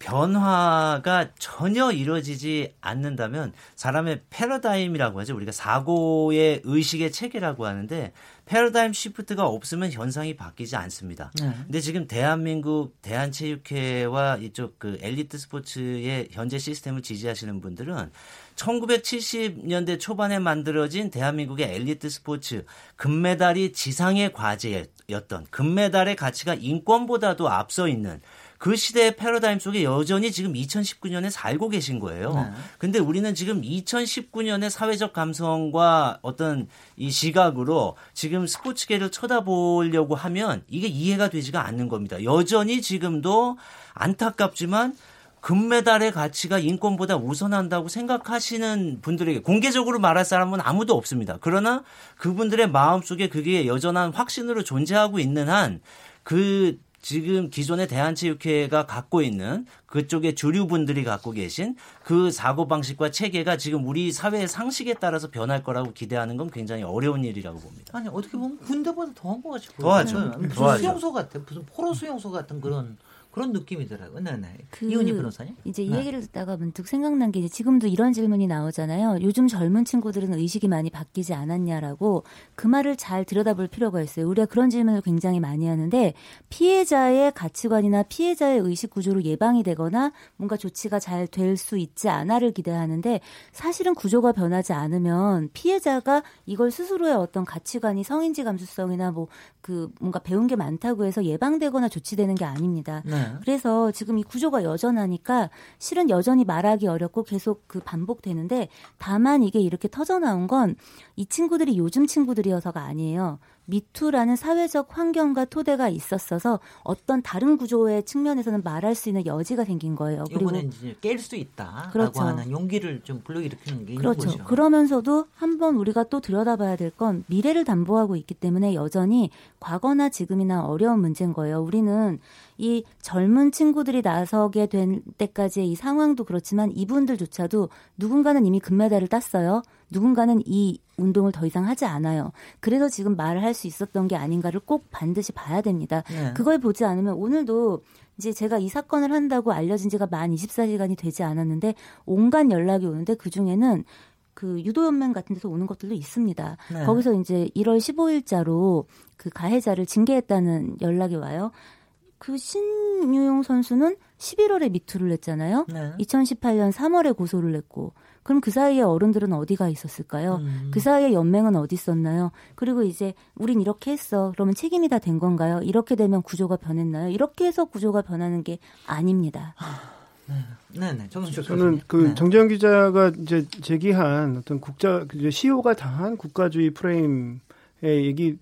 변화가 전혀 이루어지지 않는다면 사람의 패러다임이라고 하죠. 우리가 사고의 의식의 체계라고 하는데 패러다임 시프트가 없으면 현상이 바뀌지 않습니다. 네. 근데 지금 대한민국 대한체육회와 이쪽 그 엘리트 스포츠의 현재 시스템을 지지하시는 분들은 1970년대 초반에 만들어진 대한민국의 엘리트 스포츠 금메달이 지상의 과제였던 금메달의 가치가 인권보다도 앞서 있는 그 시대의 패러다임 속에 여전히 지금 2019년에 살고 계신 거예요. 네. 근데 우리는 지금 2019년의 사회적 감성과 어떤 이 시각으로 지금 스포츠계를 쳐다보려고 하면 이게 이해가 되지가 않는 겁니다. 여전히 지금도 안타깝지만 금메달의 가치가 인권보다 우선한다고 생각하시는 분들에게 공개적으로 말할 사람은 아무도 없습니다. 그러나 그분들의 마음속에 그게 여전한 확신으로 존재하고 있는 한 그 지금 기존의 대한체육회가 갖고 있는 그쪽의 주류분들이 갖고 계신 그 사고 방식과 체계가 지금 우리 사회의 상식에 따라서 변할 거라고 기대하는 건 굉장히 어려운 일이라고 봅니다. 아니 어떻게 보면 군대보다 더한 것. 더하죠. 무슨 더하죠. 수용소 같아, 무슨 포로 수용소 같은 그런 그런 느낌이더라고요. 네, 네. 그 이훈희 변호사님. 이제 이 네. 얘기를 듣다가 문득 생각난 게 이제 지금도 이런 질문이 나오잖아요. 요즘 젊은 친구들은 의식이 많이 바뀌지 않았냐라고 그 말을 잘 들여다볼 필요가 있어요. 우리가 그런 질문을 굉장히 많이 하는데 피해자의 가치관이나 피해자의 의식 구조로 예방이 되거나 뭔가 조치가 잘 될 수 있지 않아를 기대하는데 사실은 구조가 변하지 않으면 피해자가 이걸 스스로의 어떤 가치관이 성인지 감수성이나 뭐 그 뭔가 배운 게 많다고 해서 예방되거나 조치되는 게 아닙니다. 네. 네. 그래서 지금 이 구조가 여전하니까 실은 여전히 말하기 어렵고 계속 그 반복되는데 다만 이게 이렇게 터져 나온 건 이 친구들이 요즘 친구들이어서가 아니에요. 미투라는 사회적 환경과 토대가 있었어서 어떤 다른 구조의 측면에서는 말할 수 있는 여지가 생긴 거예요. 그리고 이제 깰수 있다라고 그렇죠. 하는 용기를 좀 불러일으키는 게 그렇죠. 있는 거죠. 그러면서도 한번 우리가 또 들여다봐야 될 건 미래를 담보하고 있기 때문에 여전히 과거나 지금이나 어려운 문제인 거예요. 우리는 이 젊은 친구들이 나서게 된 때까지의 이 상황도 그렇지만 이분들조차도 누군가는 이미 금메달을 땄어요. 누군가는 이 운동을 더 이상 하지 않아요. 그래서 지금 말을 할 수 있었던 게 아닌가를 꼭 반드시 봐야 됩니다. 네. 그걸 보지 않으면 오늘도 이제 제가 이 사건을 한다고 알려진 지가 만 24시간이 되지 않았는데 온갖 연락이 오는데 그 중에는 그 유도연맹 같은 데서 오는 것들도 있습니다. 네. 거기서 이제 1월 15일자로 그 가해자를 징계했다는 연락이 와요. 그 신유용 선수는 11월에 미투를 냈잖아요. 네. 2018년 3월에 고소를 냈고 그럼 그 사이에 어른들은 어디가 있었을까요? 음. 그 사이에 연맹은 어디 있었나요? 그리고 이제 우린 이렇게 했어. 그러면 책임이 다 된 건가요? 이렇게 되면 구조가 변했나요? 이렇게 해서 구조가 변하는 게 아닙니다. 네, 네. 정은식 저는 그 네. 정재영 기자가 이제 제기한 어떤 국자 그 시효가 다한 국가주의 프레임의 얘기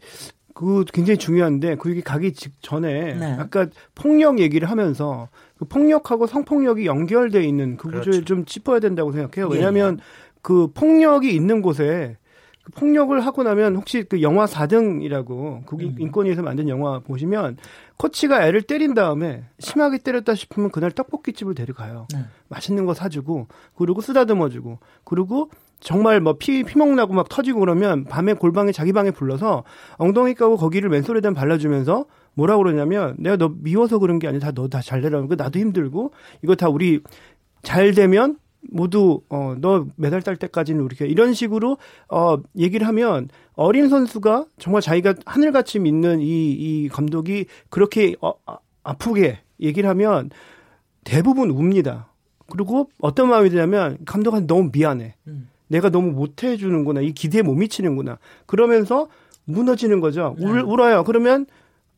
그 굉장히 중요한데 그게 가기 직전에 네. 아까 폭력 얘기를 하면서 그 폭력하고 성폭력이 연결돼 있는 그 구조를 그렇죠. 좀 짚어야 된다고 생각해요. 왜냐하면 예, 예. 그 폭력이 있는 곳에 그 폭력을 하고 나면 혹시 그 영화 4등이라고 그 음. 인권위에서 만든 영화 보시면 코치가 애를 때린 다음에 심하게 때렸다 싶으면 그날 떡볶이집을 데려가요. 네. 맛있는 거 사주고 그리고 쓰다듬어주고 그리고 정말 뭐 피, 피멍 나고 막 터지고 그러면 밤에 골방에 자기 방에 불러서 엉덩이 까고 거기를 맨솔에다 발라주면서 뭐라 그러냐면 내가 너 미워서 그런 게 아니라 다 너 다 잘 되라고 나도 힘들고 이거 다 우리 잘 되면 모두 어 너 메달 딸 때까지는 우리가 이런 식으로 어 얘기를 하면 어린 선수가 정말 자기가 하늘같이 믿는 이 이 감독이 그렇게 어, 아, 아프게 얘기를 하면 대부분 웁니다. 그리고 어떤 마음이 드냐면 감독한테 너무 미안해. 음. 내가 너무 못해 주는구나. 이 기대에 못 미치는구나. 그러면서 무너지는 거죠. 울, 네. 울어요. 그러면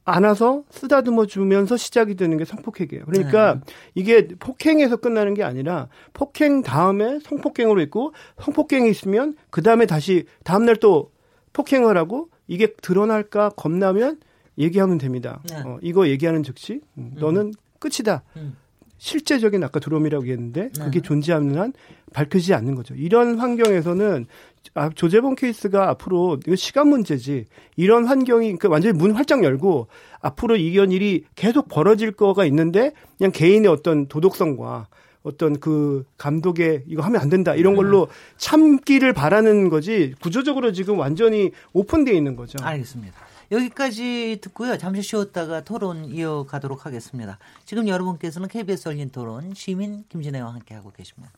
안아서 쓰다듬어 주면서 시작이 되는 게 성폭행이에요. 그러니까 네. 이게 폭행에서 끝나는 게 아니라 폭행 다음에 성폭행으로 있고 성폭행이 있으면 그 다음에 다시 다음날 또 폭행을 하고 이게 드러날까 겁나면 얘기하면 됩니다. 네. 어, 이거 얘기하는 즉시 음, 너는 음. 끝이다. 음. 실제적인 아까 드럼이라고 했는데 네. 그게 존재하는 한 밝혀지지 않는 거죠. 이런 환경에서는 아, 조재범 케이스가 앞으로 이거 시간 문제지. 이런 환경이 그 완전히 문 활짝 열고 앞으로 이런 일이 계속 벌어질 거가 있는데 그냥 개인의 어떤 도덕성과 어떤 그 감독의 이거 하면 안 된다 이런 걸로 참기를 바라는 거지 구조적으로 지금 완전히 오픈되어 있는 거죠. 알겠습니다. 여기까지 듣고요. 잠시 쉬었다가 토론 이어가도록 하겠습니다. 지금 여러분께서는 KBS 열린 토론 시민 김진애와 함께하고 계십니다.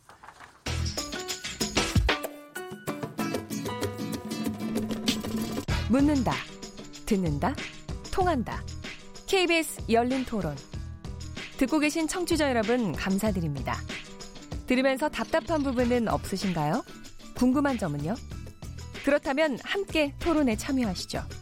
묻는다, 듣는다, 통한다. KBS 열린 토론. 듣고 계신 청취자 여러분, 감사드립니다. 들으면서 답답한 부분은 없으신가요? 궁금한 점은요? 그렇다면 함께 토론에 참여하시죠.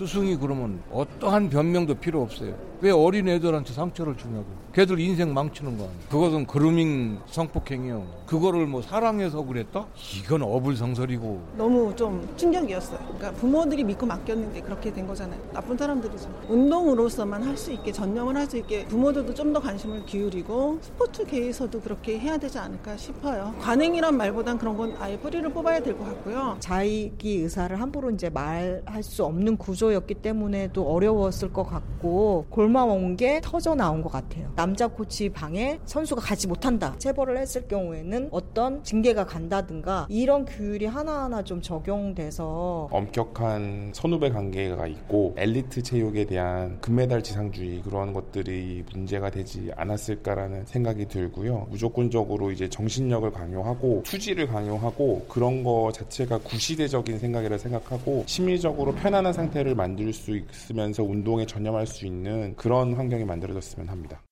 스승이 그러면 어떠한 변명도 필요 없어요. 왜 어린 애들한테 상처를 주냐고. 걔들 인생 망치는 거 아니야. 그것은 그루밍 성폭행이요. 그거를 뭐 사랑해서 그랬다? 이건 어불성설이고. 너무 좀 충격이었어요. 그러니까 부모들이 믿고 맡겼는데 그렇게 된 거잖아요. 나쁜 사람들이죠. 운동으로서만 할 수 있게 전념을 할 수 있게 부모들도 좀 더 관심을 기울이고 스포츠계에서도 그렇게 해야 되지 않을까 싶어요. 관행이란 말보단 그런 건 아예 뿌리를 뽑아야 될 것 같고요. 자기 의사를 함부로 이제 말할 수 없는 구조 였기 때문에도 어려웠을 것 같고 골마온 게 터져 나온 것 같아요. 남자 코치 방에 선수가 가지 못한다. 체벌을 했을 경우에는 어떤 징계가 간다든가 이런 규율이 하나하나 좀 적용돼서 엄격한 선후배 관계가 있고 엘리트 체육에 대한 금메달 지상주의 그런 것들이 문제가 되지 않았을까라는 생각이 들고요. 무조건적으로 이제 정신력을 강요하고 투지를 강요하고 그런 거 자체가 구시대적인 생각이라 생각하고 심리적으로 편안한 상태를 만들 수 있으면서 운동에 전념할 수 있는 그런 환경이 만들어졌으면 합니다.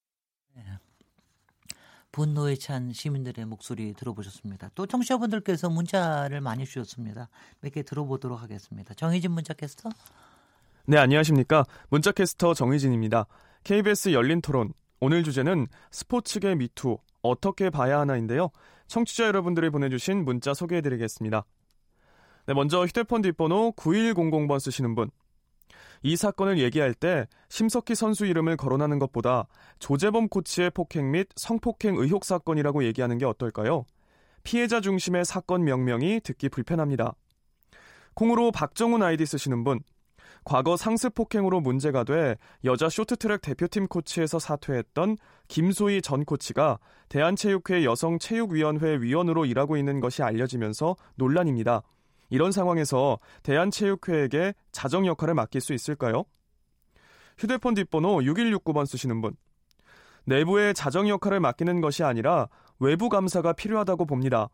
분노에 찬 시민들의 목소리 들어보셨습니다. 또 청취자분들께서 문자를 많이 주셨습니다. 몇 개 들어보도록 하겠습니다. 정희진 문자캐스터. 네, 안녕하십니까. 문자캐스터 정희진입니다. KBS 열린 토론. 오늘 주제는 스포츠계 미투 어떻게 봐야 하나인데요. 청취자 여러분들이 보내주신 문자 소개해드리겠습니다. 네, 먼저 휴대폰 뒷번호 9100번 쓰시는 분. 이 사건을 얘기할 때 심석희 선수 이름을 거론하는 것보다 조재범 코치의 폭행 및 성폭행 의혹 사건이라고 얘기하는 게 어떨까요? 피해자 중심의 사건 명명이 듣기 불편합니다. 콩으로 박정훈 아이디 쓰시는 분. 과거 상습 폭행으로 문제가 돼 여자 쇼트트랙 대표팀 코치에서 사퇴했던 김소희 전 코치가 대한체육회 여성체육위원회 위원으로 일하고 있는 것이 알려지면서 논란입니다. 이런 상황에서 대한체육회에게 자정 역할을 맡길 수 있을까요? 휴대폰 뒷번호 6169번 쓰시는 분. 내부의 자정 역할을 맡기는 것이 아니라 외부 감사가 필요하다고 봅니다.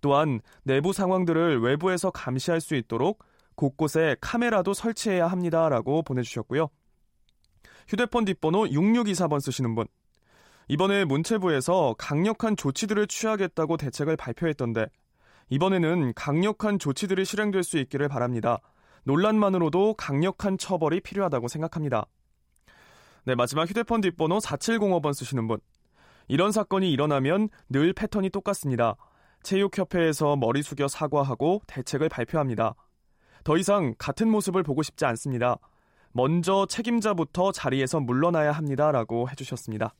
또한 내부 상황들을 외부에서 감시할 수 있도록 곳곳에 카메라도 설치해야 합니다라고 보내주셨고요. 휴대폰 뒷번호 6624번 쓰시는 분. 이번에 문체부에서 강력한 조치들을 취하겠다고 대책을 발표했던데 이번에는 강력한 조치들이 실행될 수 있기를 바랍니다. 논란만으로도 강력한 처벌이 필요하다고 생각합니다. 네, 마지막 휴대폰 뒷번호 4705번 쓰시는 분. 이런 사건이 일어나면 늘 패턴이 똑같습니다. 체육협회에서 머리 숙여 사과하고 대책을 발표합니다. 더 이상 같은 모습을 보고 싶지 않습니다. 먼저 책임자부터 자리에서 물러나야 합니다라고 해주셨습니다.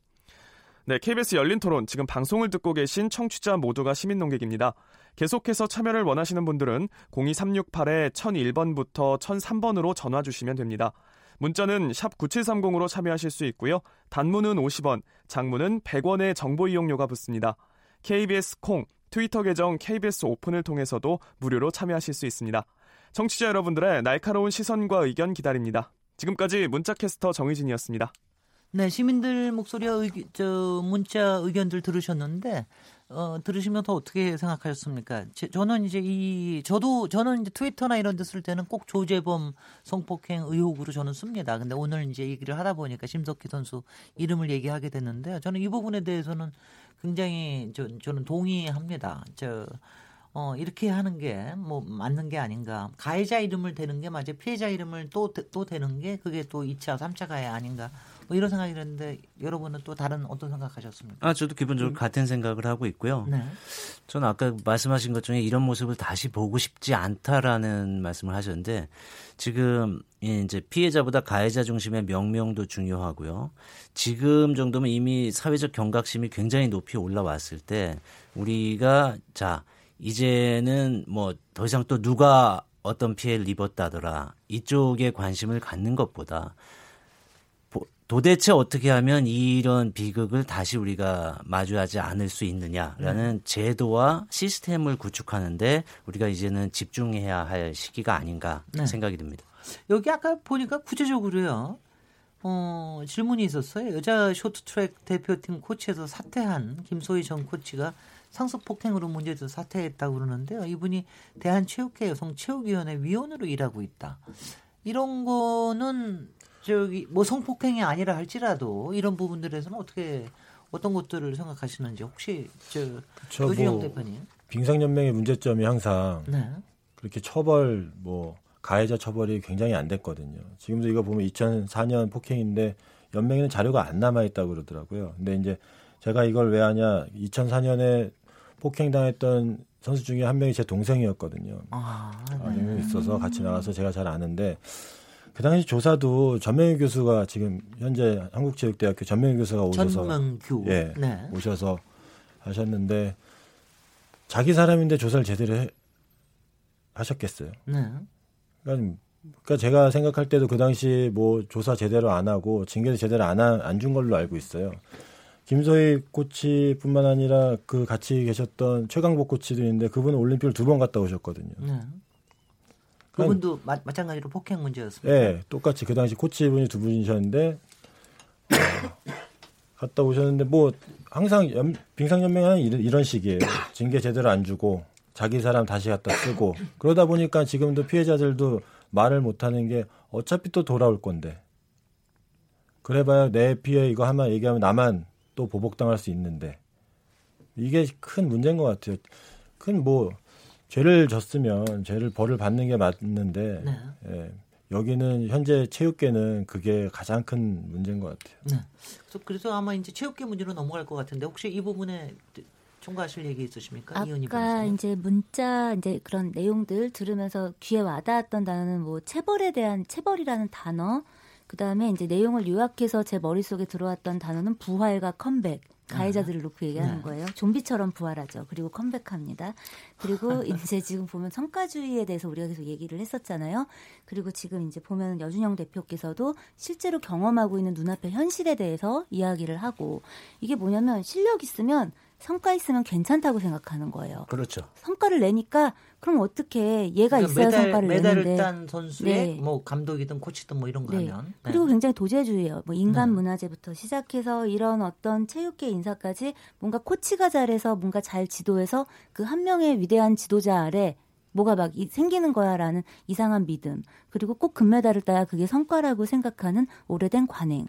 네, KBS 열린 토론 지금 방송을 듣고 계신 청취자 모두가 시민 농객입니다. 계속해서 참여를 원하시는 분들은 02368-1001번부터 1003번으로 전화 주시면 됩니다. 문자는 샵 9730으로 참여하실 수 있고요. 단문은 50원, 장문은 100원의 정보 이용료가 붙습니다. KBS 콩, 트위터 계정 KBS 오픈을 통해서도 무료로 참여하실 수 있습니다. 청취자 여러분들의 날카로운 시선과 의견 기다립니다. 지금까지 문자캐스터 정희진이었습니다. 네, 시민들 목소리와 의견, 저 문자 의견들 들으셨는데 어, 들으시면서 어떻게 생각하셨습니까? 제, 저는 이제 이 저도 저는 이제 트위터나 이런 데 쓸 때는 꼭 조재범 성폭행 의혹으로 저는 씁니다. 근데 오늘 이제 얘기를 하다 보니까 심석희 선수 이름을 얘기하게 됐는데 저는 이 부분에 대해서는 굉장히 저, 저는 동의합니다. 저 어, 이렇게 하는 게 뭐 맞는 게 아닌가. 가해자 이름을 대는 게 맞아. 피해자 이름을 또, 또 대는 게 그게 또 2차, 3차 가해 아닌가. 뭐 이런 생각이 들었는데 여러분은 또 다른 어떤 생각하셨습니까? 아 저도 기본적으로 음. 같은 생각을 하고 있고요. 네. 저는 아까 말씀하신 것 중에 이런 모습을 다시 보고 싶지 않다라는 말씀을 하셨는데 지금 이제 피해자보다 가해자 중심의 명명도 중요하고요. 지금 정도면 이미 사회적 경각심이 굉장히 높이 올라왔을 때 우리가 자 이제는 뭐 더 이상 또 누가 어떤 피해를 입었다더라 이쪽에 관심을 갖는 것보다 도대체 어떻게 하면 이런 비극을 다시 우리가 마주하지 않을 수 있느냐라는 네. 제도와 시스템을 구축하는데 우리가 이제는 집중해야 할 시기가 아닌가 네. 생각이 듭니다. 여기 아까 보니까 구체적으로요. 어, 질문이 있었어요. 여자 쇼트트랙 대표팀 코치에서 사퇴한 김소희 전 코치가 상습 폭행으로 문제돼서 사퇴했다고 그러는데요. 이분이 대한체육회 여성체육위원회 위원으로 일하고 있다. 이런 거는 저기 뭐 성폭행이 아니라 할지라도 이런 부분들에서는 어떻게 어떤 것들을 생각하시는지 혹시 저 노준영 뭐 대표님 빙상연맹의 문제점이 항상 네. 그렇게 처벌 뭐 가해자 처벌이 굉장히 안 됐거든요. 지금도 이거 보면 2004년 폭행인데 연맹에는 자료가 안 남아 있다고 그러더라고요. 근데 이제 제가 이걸 왜 하냐 2004년에 폭행당했던 선수 중에 한 명이 제 동생이었거든요. 아, 네. 있어서 같이 나가서 제가 잘 아는데 그 당시 조사도 전명희 교수가 지금 현재 한국체육대학교 전명희 교수가 오셔서 전명규. 예, 네. 오셔서 하셨는데 자기 사람인데 조사를 제대로 해, 하셨겠어요. 네. 그러니까, 그러니까 제가 생각할 때도 그 당시 뭐 조사 제대로 안 하고 징계도 제대로 안안준 걸로 알고 있어요. 김소희 코치뿐만 아니라 그 같이 계셨던 최강복 코치도 있는데 그분은 올림픽을 두 번 갔다 오셨거든요. 네. 그분도 마, 마찬가지로 폭행 문제였습니다. 네, 똑같이 그 당시 코치분이 두 분이셨는데 어, 갔다 오셨는데 뭐 항상 연, 빙상연맹은 이런, 이런 식이에요. 징계 제대로 안 주고 자기 사람 다시 갖다 쓰고 그러다 보니까 지금도 피해자들도 말을 못하는 게 어차피 또 돌아올 건데 그래봐야 내 피해 이거 하나 얘기하면 나만 또 보복당할 수 있는데 이게 큰 문제인 것 같아요. 큰 뭐 죄를 졌으면 죄를 벌을 받는 게 맞는데 네. 예, 여기는 현재 체육계는 그게 가장 큰 문제인 것 같아요. 네. 그래서, 그래서 아마 이제 체육계 문제로 넘어갈 것 같은데 혹시 이 부분에 총괄하실 얘기 있으십니까? 아까 이제 문자 이제 그런 내용들 들으면서 귀에 와닿았던 단어는 뭐 체벌에 대한 체벌이라는 단어 그 다음에 이제 내용을 요약해서 제 머릿속에 들어왔던 단어는 부활과 컴백. 가해자들을 놓고 얘기하는 네. 거예요. 좀비처럼 부활하죠. 그리고 컴백합니다. 그리고 [laughs] 이제 지금 보면 성과주의에 대해서 우리가 계속 얘기를 했었잖아요. 그리고 지금 이제 보면 여준영 대표께서도 실제로 경험하고 있는 눈앞의 현실에 대해서 이야기를 하고 이게 뭐냐면 실력 있으면 성과 있으면 괜찮다고 생각하는 거예요. 그렇죠. 성과를 내니까 그럼 어떻게 얘가 그러니까 있어야 메달, 성과를 메달을 내는데 딴 선수의 네. 뭐 감독이든 코치든 뭐 이런 거 네. 하면 네. 그리고 굉장히 도제주의예요. 뭐 인간 네. 문화재부터 시작해서 이런 어떤 체육계 인사까지 뭔가 코치가 잘해서 뭔가 잘 지도해서 그 한 명의 위대한 지도자 아래 뭐가 막 생기는 거야라는 이상한 믿음 그리고 꼭 금메달을 따야 그게 성과라고 생각하는 오래된 관행.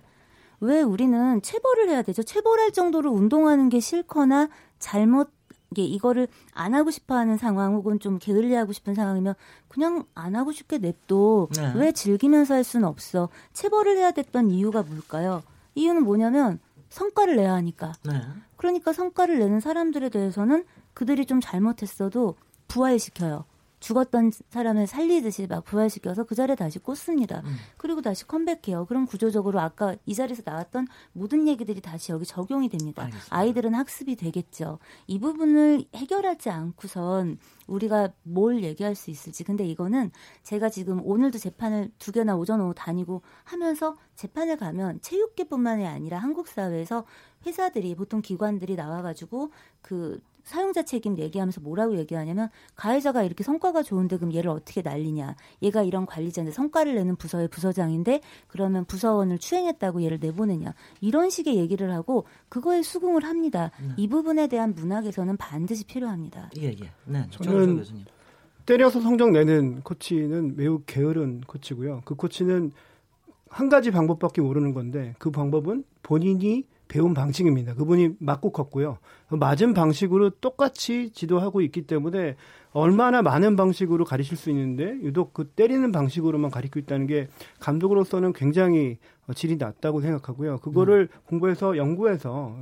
왜 우리는 체벌을 해야 되죠? 체벌할 정도로 운동하는 게 싫거나 잘못 이게 이거를 안 하고 싶어 하는 상황 혹은 좀 게을리하고 싶은 상황이면 그냥 안 하고 싶게 냅둬. 네. 왜 즐기면서 할 수는 없어? 체벌을 해야 됐던 이유가 뭘까요? 이유는 뭐냐면 성과를 내야 하니까. 네. 그러니까 성과를 내는 사람들에 대해서는 그들이 좀 잘못했어도 부활시켜요. 죽었던 사람을 살리듯이 막 부활시켜서 그 자리에 다시 꽂습니다. 음. 그리고 다시 컴백해요. 그럼 구조적으로 아까 이 자리에서 나왔던 모든 얘기들이 다시 여기 적용이 됩니다. 알겠습니다. 아이들은 학습이 되겠죠. 이 부분을 해결하지 않고선 우리가 뭘 얘기할 수 있을지. 근데 이거는 제가 지금 오늘도 재판을 두 개나 오전 오후 다니고 하면서 재판을 가면 체육계뿐만이 아니라 한국 사회에서 회사들이 보통 기관들이 나와가지고 그 사용자 책임 얘기하면서 뭐라고 얘기하냐면 가해자가 이렇게 성과가 좋은데 그럼 얘를 어떻게 날리냐. 얘가 이런 관리자인데 성과를 내는 부서의 부서장인데 그러면 부서원을 추행했다고 얘를 내보내냐. 이런 식의 얘기를 하고 그거에 수긍을 합니다. 네. 이 부분에 대한 개선은 반드시 필요합니다. 예, 예. 네. 저는 때려서 성적 내는 코치는 매우 게으른 코치고요. 그 코치는 한 가지 방법밖에 모르는 건데 그 방법은 본인이 배운 방식입니다. 그분이 맞고 컸고요. 맞은 방식으로 똑같이 지도하고 있기 때문에 얼마나 많은 방식으로 가르칠 수 있는데 유독 그 때리는 방식으로만 가르치고 있다는 게 감독으로서는 굉장히 질이 낮다고 생각하고요. 그거를 음. 공부해서 연구해서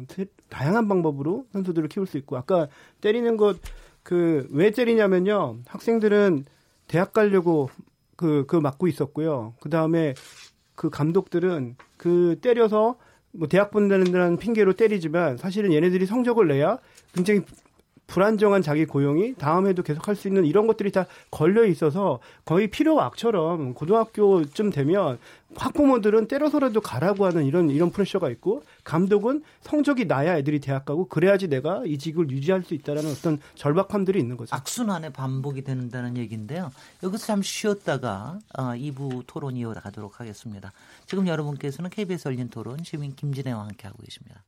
다양한 방법으로 선수들을 키울 수 있고 아까 때리는 것 그 왜 때리냐면요. 학생들은 대학 가려고 그, 그 맞고 있었고요. 그 다음에 그 감독들은 그 때려서 뭐 대학 본다는 핑계로 때리지만 사실은 얘네들이 성적을 내야 굉장히 불안정한 자기 고용이 다음에도 계속 할 수 있는 이런 것들이 다 걸려 있어서 거의 필요 악처럼 고등학교쯤 되면 학부모들은 때려서라도 가라고 하는 이런 이런 프레셔가 있고 감독은 성적이 나야 애들이 대학 가고 그래야지 내가 이 직을 유지할 수 있다라는 어떤 절박함들이 있는 거죠. 악순환의 반복이 된다는 얘기인데요. 여기서 잠시 쉬었다가 어, 2부 토론 이어가도록 하겠습니다. 지금 여러분께서는 KBS 열린 토론 시민 김진애와 함께 하고 계십니다.